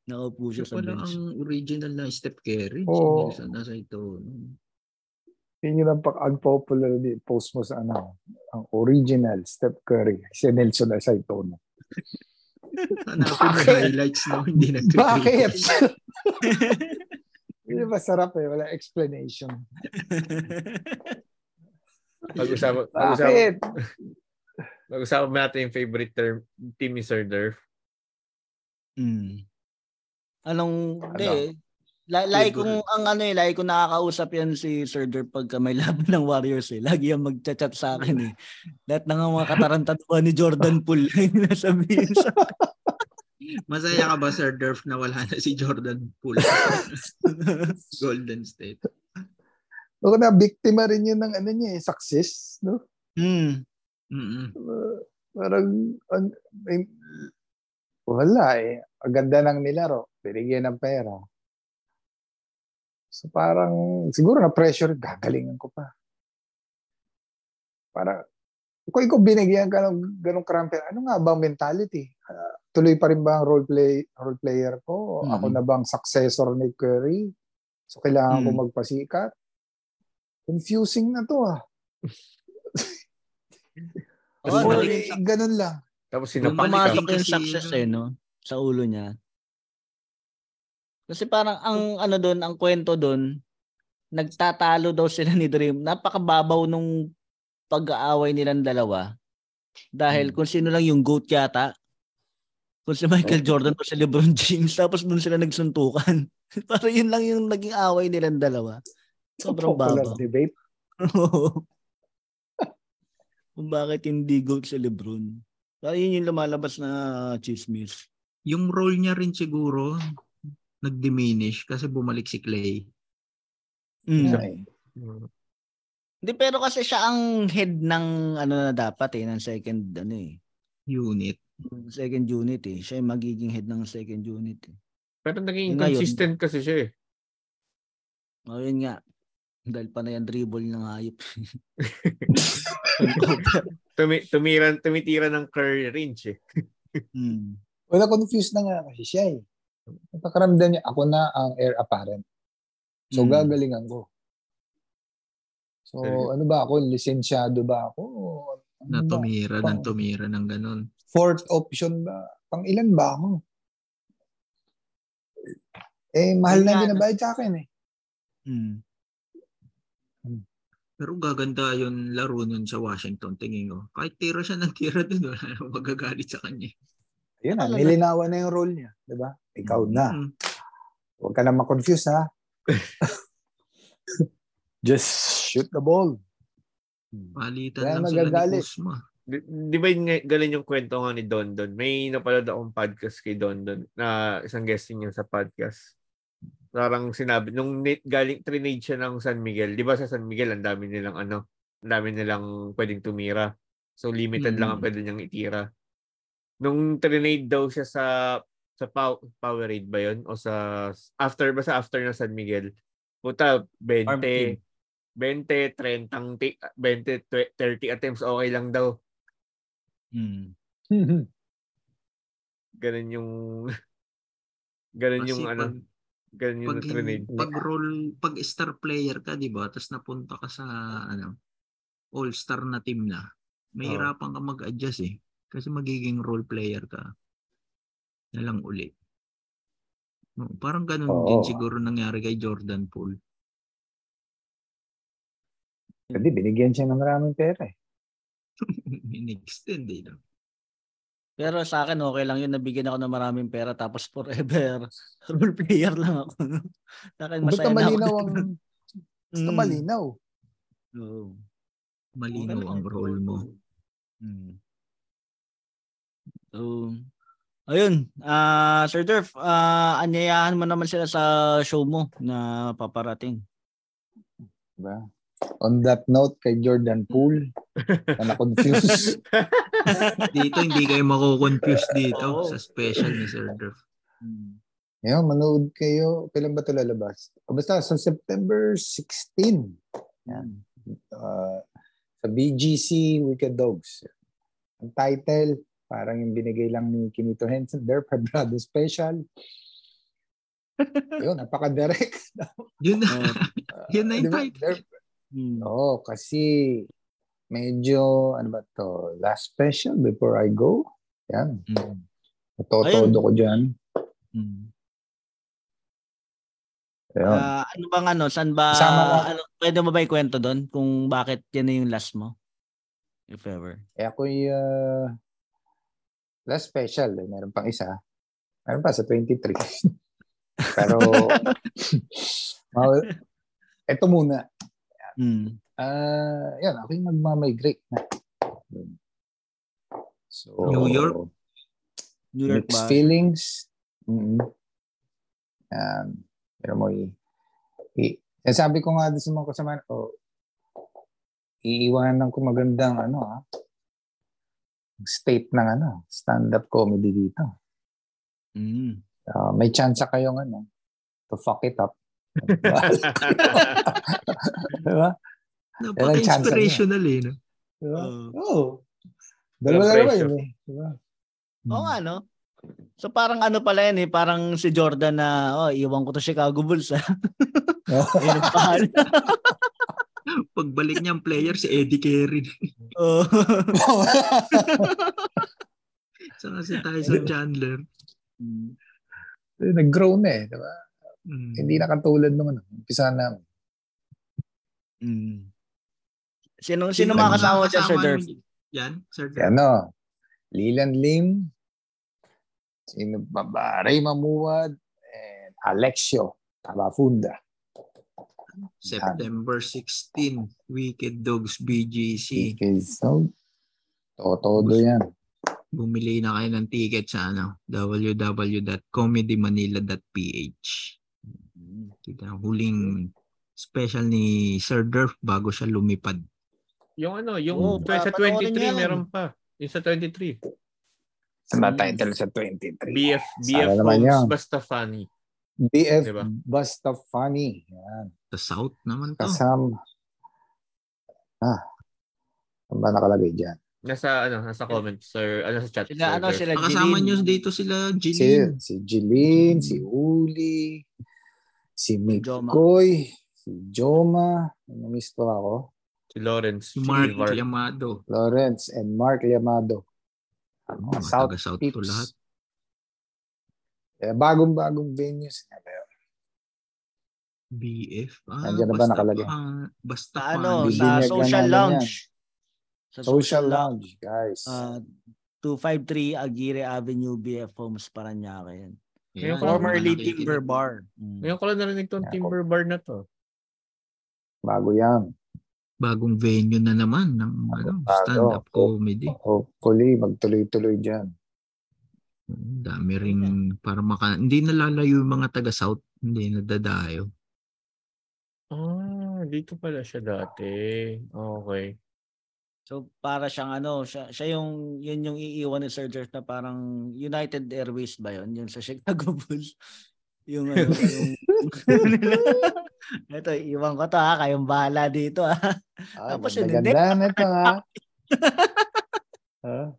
Nakaupo siya Siya sa pala bench. ang original na Steph Curry. Oo. Si Nelson Aceito. Yun yung ang unpopular di- post mo sa ano. Ang original Steph Curry. Si Nelson Asaitono. Hanapin mo Bakit? highlights na hindi nag Bakit? Hindi masarap eh. Wala explanation. Pag-usapan, pag-usapan, Bakit? pag-usapan natin yung favorite term, team ni Sir Durf. Mm. Anong, Ano? hindi eh. La, lagi kong, ang ano eh, lagi kong nakakausap yan si Sir Derp pagka may laban ng Warriors eh. Lagi yan magchat-chat sa akin eh. Lahat ng mga katarantaduan ni Jordan Poole yung nasabihin sa Masaya ka ba, Sir Durf, na wala na si Jordan Poole? Golden State. Ako na, biktima rin yun ng ano niya eh, success. No? Hmm. Mm-mm. Uh, parang, an- may- wala eh. Ang ganda ng nilaro. Binigyan ng pera. So parang, siguro na pressure, gagalingan ko pa. Para, kung ikaw binigyan ka ng ganong karampi, ano nga ba ang mentality? Ah, tuloy pa rin ba ang role, play, role player ko? O Ako na bang successor ni Curry? So kailangan ko Mhm. magpasikat? Confusing na to ah. Oo, Or, ganun lang. Tapos Kung sinapal Bumalik pumasok din yung success eh, no? Sa ulo niya. Kasi parang ang ano doon, ang kwento doon, nagtatalo daw sila ni Dream. Napakababaw nung pag-aaway nilang dalawa. Dahil Hmm. kung sino lang yung GOAT yata, kung si Michael Jordan o si LeBron James, tapos doon sila nagsuntukan. parang yun lang yung naging away nilang dalawa. Sobrang Popular babaw. debate. kung bakit hindi GOAT si LeBron. Parang yun yung lumalabas na chismis. Yung role niya rin siguro, nag-diminish kasi bumalik si Clay. Mm. Ay. Hindi pero kasi siya ang head ng ano na dapat eh ng second ano eh. Unit. Second unit eh. Siya yung magiging head ng second unit eh. Pero naging Yung ngayon- consistent kasi siya eh. O yun nga. Dahil pa na yan dribble ng hayop. Tumi, tumira, tumitira ng Curry range eh. hmm. Wala confused na nga kasi siya eh. Napakaramdam niya, ako na ang heir apparent. So, Mm. gagalingan ko. So, Talaga. ano ba ako? Lisensyado ba ako? Ano Na ba? tumira ng Pang- tumira ng ganun. Fourth option ba? Pang ilan ba ako? Eh, mahal Yun na nga, binabayad sa akin eh. Mm. Pero gaganda yung laro nun sa Washington, tingin ko. Kahit tira siya ng tira dun, wala nang magagalit sa kanya. Ayun na, Ano may na? yung role niya. Di ba? Ikaw na. Mm. Huwag ka na ma-confuse ha. Just shoot the ball. Palitan Kaya lang sila ni magagalit. Kuzma. Di, di ba yun, nga- galing yung kwento nga ni Don Don? May napanood akong podcast kay Don Don na isang guesting niya sa podcast. Parang sinabi, nung galing, trinade siya ng San Miguel. Di ba sa San Miguel, ang dami nilang ano, ang dami nilang pwedeng tumira. So limited lang ang Mm. pwede niyang itira. Nung trinade daw siya sa sa Pow- Powerade ba yun? O sa after ba sa after ng San Miguel? Puta, 20, Farm team. 20, 30, ti- 20, 30 attempts okay lang daw. Mm. Ganun yung ganun Kasi yung ano, ganun yung pag, trinade. pag role, pag star player ka, di ba? Tapos napunta ka sa ano, all-star na team na. Mahirapan ka mag-adjust eh. Kasi magiging role player ka na lang uli. No, parang ganun Oo. din siguro nangyari kay Jordan Poole. Hindi, binigyan siya ng maraming pera eh. In-extend eh. No? Pero sa akin, okay lang yun. Nabigyan ako ng maraming pera tapos forever role player lang ako. sa akin, Basta masaya na ako. malinaw ang... Basta Mm. malinaw. Oo. Malinaw Okay ang role mo. Mm. So, ayun. Ah, Sir Durf, ah, anyayahan mo naman sila sa show mo na paparating. Diba? On that note, kay Jordan Poole, na na-confuse. Dito hindi kayo mako-confuse dito Oo. sa special ni Sir Durf. Mm. Ngayon, manood kayo. Kailan ba ito lalabas? O basta sa September 16. Yan. Uh, sa BGC Wicked Dogs. Ang title, parang yung binigay lang ni Kinito Henson, Their Brother Special. Yun, napaka-direct. Yun na, Oh, yun na yung title. Mm. Oo, kasi medyo, ano ba to last special before I go. Yan. Mm. Totodo ko dyan. Mm. Ayun. Ah, ano bang ano, saan ba, Kasama ka- ano, pwede mo ba ikwento doon kung bakit yan yung last mo? If ever. Eh ako uh, last special. Eh. Meron pang isa. Meron pa sa 23. Pero, well, eto muna. Mm. Ah, yan, ako yung magmamigrate na. So, New York? New York mixed ba? feelings. mm Um, pero mo, i, i, eh, sabi ko nga sa mga kasama ko, iiwanan ko magandang ano ah, state ng ano, stand-up comedy dito. Mm. Ah, may chance kayong ano, to fuck it up. Diba? Napaka-inspirational eh. No? Diba? Oo. Oo. Dalawa Walang na naman pressure. yun eh. Diba? Oo nga, no? So parang ano pala yan eh, parang si Jordan na, oh, iwan ko to Chicago Bulls ah. Ayun ang pangalan. Pagbalik niya ang player, si Eddie Carey. Oo. Saka si Tyson Chandler. Nag-grow na eh. Diba? Mm. Hindi na katulad nung ano. Umpisa na. Mm. Sino, sino mga kasama mo dyan, Sir Durf? Yan, Sir Si Durf. ano, Leland Lim, sino ba ba? Ray Mamuad, and Alexio Tabafunda. September 16, Wicked Dogs BGC. Okay, so, todo yan. Bumili na kayo ng ticket sa ano, www.comedymanila.ph. Kita ang huling special ni Sir Durf bago siya lumipad. yung ano, yung Oo, tw- sa papanoorin 23 niyo yan. meron pa. Yung sa 23. Sa na title sa 23. BF BF yan. basta funny. BF Diba? Basta Funny. Yan. Sa South naman to. Kasam. Ah. Ano ba nakalagay dyan? Nasa, ano, nasa comments, sir. Ano, sa chat. Sila, sir, ano, sir. sila Makasama Jeline. nyo dito sila, Si, Jeline. si Jeline, si Uli, si Joma. Mikoy, si Joma, namiss ko ako, Si Lawrence. Si Mark Silvar. Yamado. Lawrence, and Mark Yamado. Ano, Mga South taga-South Peeps. to lahat. Eh, bagong-bagong venues. BF. Ah, Nandiyan na ba nakalagay? pa- basta ano, sa na social lounge. Sa Social Lounge, guys. Uh, 253 Aguirre Avenue, BF Homes, Paranaque. Yan. Ngayon Yan, ko lang Formerly nakikinig. Timber Bar. Mm. Ngayon ko lang narinig tong Timber Bar na to. Bago yan. Bagong venue na naman ng ano, Bago. stand-up comedy. Hopefully, magtuloy-tuloy dyan. Ang Dami ring para maka... Hindi nalalayo yung mga taga-South. Hindi nadadayo. Ah, dito pala siya dati. Okay. So para siyang ano, siya, siya yung yun yung iiwan ni Sir Jeff na parang United Airways ba yun? Yung sa Chicago Bulls. Yung ano, yung Ito, iwan ko to ha, kayong bahala dito ha. Ah, Tapos yun, ganda-ganda na ito, ha? Ah,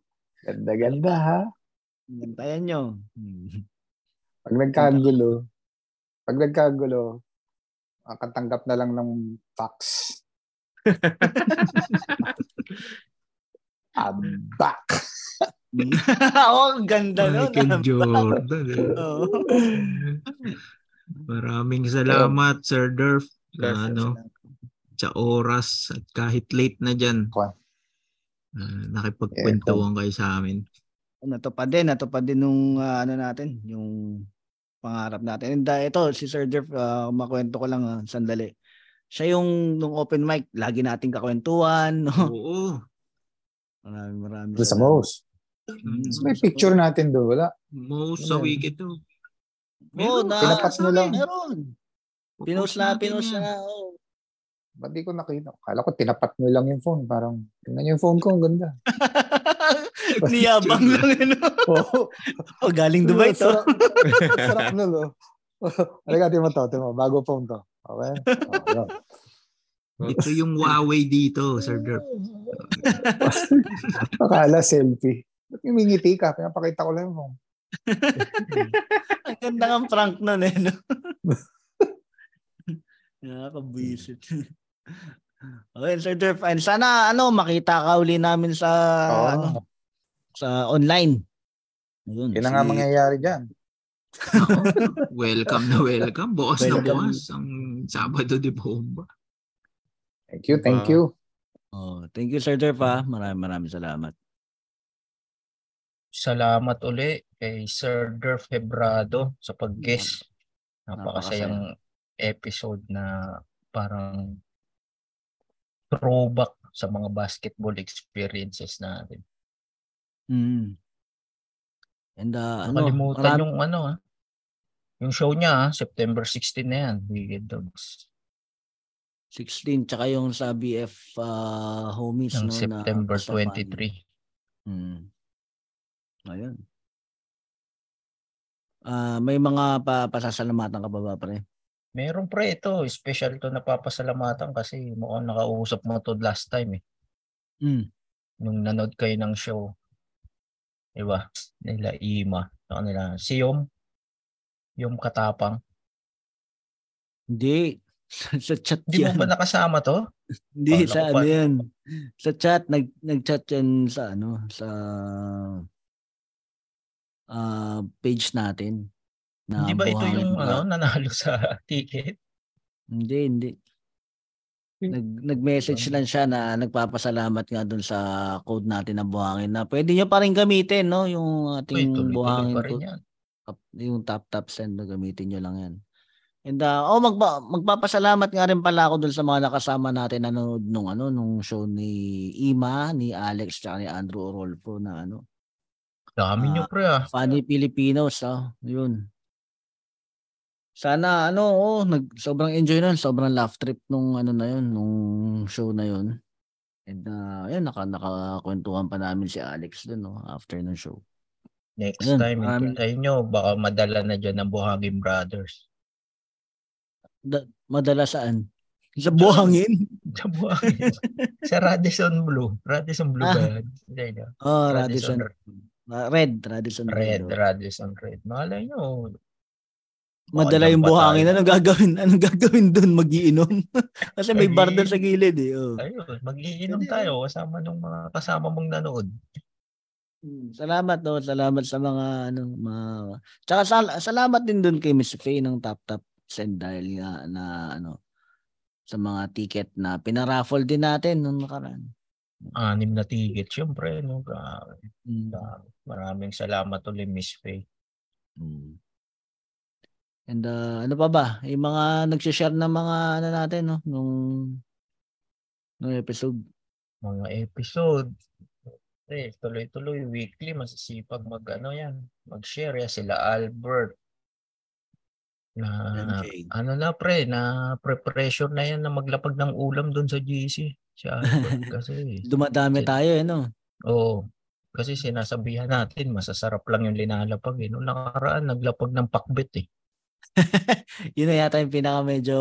Ganda-ganda, ha? Gantayan nyo. Pag nagkagulo, pag nagkagulo, makatanggap na lang ng fax. I'm back. Oo, ang ganda nun. Michael Jordan. eh. Maraming salamat, Sir Durf. Sa, ano, sa oras at kahit late na dyan. Uh, nakipagkwentuhan kayo sa amin. natupad din, natupad din nung ah, ano natin, yung pangarap natin. And uh, ito, si Sir Jeff, uh, makwento ko lang ah, sandali. Siya yung nung open mic, lagi nating kakwentuhan. No? Oo. Maraming maraming Doon sa most. Mm. May picture natin doon, wala. Most sa Ano week ito. Oo, Meron. na, Pinapat nyo lang. Meron. Pinost Post na, yan. na. Oh. Ba't di ko nakita? Kala ko tinapat nyo lang yung phone. Parang, tingnan nyo yung phone ko, ang ganda. Niyabang lang. Ano? Oo. Oh, galing Dubai to. Sarap, sarap nun, oh. Halika, timo to, timo. Bago phone to. Okay? Oh. Ito yung Huawei dito, Sir Durf. Akala selfie. Ba't umingiti ka? Pinapakita ko lang yung phone. Ang ganda ng prank nun eh. No? Nakakabwisit. okay, Sir Durf. And sana ano, makita ka uli namin sa Oo. ano, sa online. Ayun, Yun nga si- mangyayari dyan. Welcome na welcome. Bukas na bukas. Ang Sabado de Bomba. Thank you, thank Wow. you. Oh, thank you Sir Durf ha. Maraming maraming salamat. Salamat uli kay Sir Durf Hebrado sa pag-guest. Napakasayang episode na parang throwback sa mga basketball experiences natin. Mm. And uh, ano, marami- yung ano ah. Yung show niya ah, September 16 na yan, Wicked Dogs. 16 tsaka yung sa BF uh, homies Ng no September na Basta 23. Hmm. Ayun. Ah, may mga pa pasasalamatan ka ba ba pre? Meron pre ito, special to napapasalamatan kasi mukhang nakausap mo to last time eh. Mm. Nung nanood kayo ng show. Diba? Nila Ima. Sa kanila. Si Yom Katapang. Hindi. sa chat Di mo yan. ba nakasama to? Hindi Akala sa ano yan. Sa chat nag nag-chat yan sa ano sa ah page natin. Na Hindi ba ito yung Bra- ano, nanalo sa ticket? Hindi, hindi. Nag, nag-message lang siya na nagpapasalamat nga dun sa code natin na buhangin na pwede nyo pa rin gamitin, no? Yung ating tuloy-tuloy buhangin pa rin code. Tap- yung tap tap send na gamitin nyo lang yan. And uh, oh magpa, magpapasalamat nga rin pala ako dun sa mga nakasama natin nanonood nung ano nung show ni Ima, ni Alex, tsaka ni Andrew Orolfo na ano. Dami nyo pre ah. Funny Filipinos, ah. Yun. Sana ano, oh, nag sobrang enjoy nun, sobrang laugh trip nung ano na yun, nung show na yun. And uh, ayun, naka nakakwentuhan pa namin si Alex dun, no, after ng show. Next Ayun, time, maraming- hintayin nyo. Baka madala na dyan ng Buhangin Brothers. Da- madala saan? Sa buhangin. Sa buhangin. sa Radisson Blue. Radisson Blue ba Ah. yan? Hindi, hindi. Oh, Radisson Radisson. Ah, Red. Radisson Red, Red. Radisson Red. Malay nyo. Madala Baka yung buhangin. tayo. Anong gagawin? Anong gagawin doon? Magiinom. Kasi may bar doon sa gilid eh. Oh. Ayun, magiinom tayo kasama ng mga kasama mong nanood. Hmm, Salamat no, salamat sa mga ano, mga Tsaka sal- salamat din doon kay Miss Faye ng Tap Tap Send dahil nga na ano sa mga ticket na pinaraffle din natin nung nakaraan. Anim na ticket, syempre. No? Grabe. Mm. Maraming salamat ulit, Miss Faye. Mm. And uh, ano pa ba? Yung mga nagsi-share ng mga ano natin no nung nung episode. Mga episode. Eh, tuloy-tuloy, weekly, masisipag mag, ano yan, mag-share yan. Sila Albert. Na, MJ. ano na pre, na preparation na yan na maglapag ng ulam doon sa GC. Si Albert kasi. Dumadami Shit. tayo eh no. Oo. Kasi sinasabihan natin, masasarap lang yung linalapag eh. Noong nakaraan, naglapag ng pakbet eh. Yun na yata yung pinaka medyo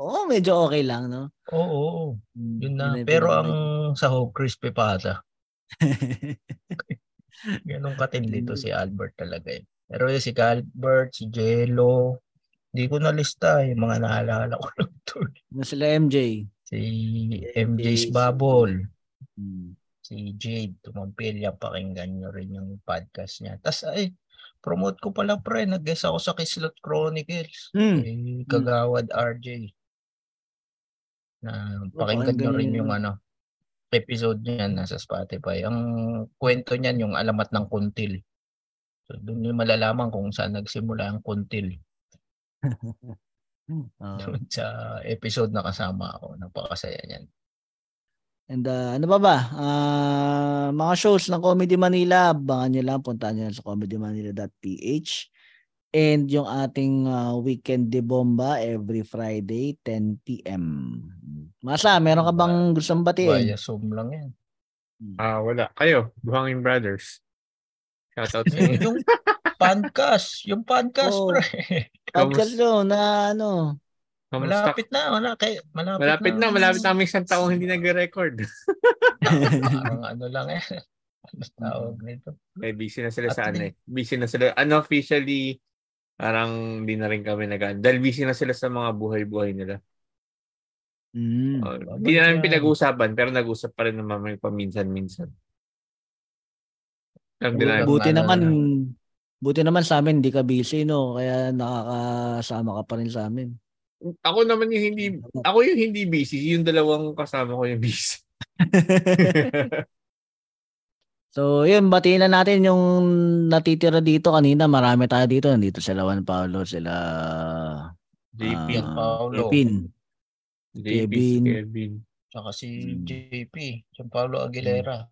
oh, medyo okay lang no. Oo, oo. Mm, Yun na. Pero ang sahog crispy pata. Ganun katindi to si Albert talaga eh. Pero si Albert, si Jello, hindi ko nalista eh. Mga naalala ko lang to. Yung sila MJ. Si MJ's Bubble, Mm. si Jade, Tumampilia, pakinggan nyo rin yung podcast niya. Tapos ay, promote ko pala pre, nag-guest ako sa Kislot Chronicles. Mm. Kagawad RJ. Na pakinggan nyo pakinggan rin yun. yung ano, episode niyan nasa Spotify. Ang kwento niyan yung alamat ng kuntil. So doon yung malalaman kung saan nagsimula ang kuntil. Doon sa episode na kasama ako. Napakasaya niyan. And uh, ano ba ba? Ah, mga shows ng Comedy Manila, abangan nyo lang, puntahan nyo lang sa comedymanila.ph. And yung ating ah, weekend de bomba every Friday, 10 p.m. Masa, meron ka bang gustong batiin? Via Zoom lang yan. Ah, wala. Kayo, Buhangin Brothers. Shoutout sa yung, inyo. yung podcast. Yung podcast, Oo. pre. Podcast yun na ano. Kamusta? malapit na. Wala, kay, malapit, Malapit na, malapit na kami isang taong hindi nagre-record. Parang ano lang eh. Ano tawag nito? Eh, busy na sila At sa ano eh. Busy na sila. Unofficially, parang hindi na rin kami nag Dahil busy na sila sa mga buhay-buhay nila. Mm. Uh, Hindi namin yan? pinag-uusapan, pero nag-usap pa rin naman may paminsan-minsan. Namin. Buti ano naman, na. buti naman sa amin, hindi ka busy, no? Kaya nakakasama ka pa rin sa amin. Ako naman yung hindi, ako yung hindi busy. Yung dalawang kasama ko yung busy. So, yun, batiin na natin yung natitira dito kanina. Marami tayo dito. Nandito sila Juan Paulo, sila JP. ah, Paulo. Kevin. JP, Kevin. si Kevin. Tsaka si Mm. JP. Gianpaolo Aguilera.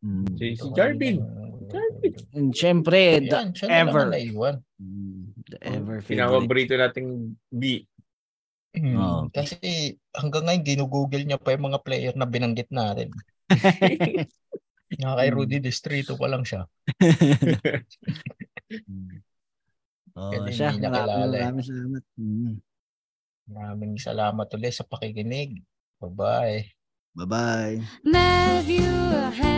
Mm. Si, si Jarvin. Jarvin. And syempre, the, Yan, siya ever. lang ang naiwan. mm, the ever favorite. Nating B. Hmm, Oo. Kasi hanggang ngayon, ginugoogle niya pa yung mga player na binanggit natin. Nga kay Hmm. Rudy Distrito pa lang siya. Oh, Kasi siya, hindi maraming, eh. maraming salamat. Mm. Maraming salamat ulit sa pakikinig. Bye-bye. Bye-bye. Matthew Henjing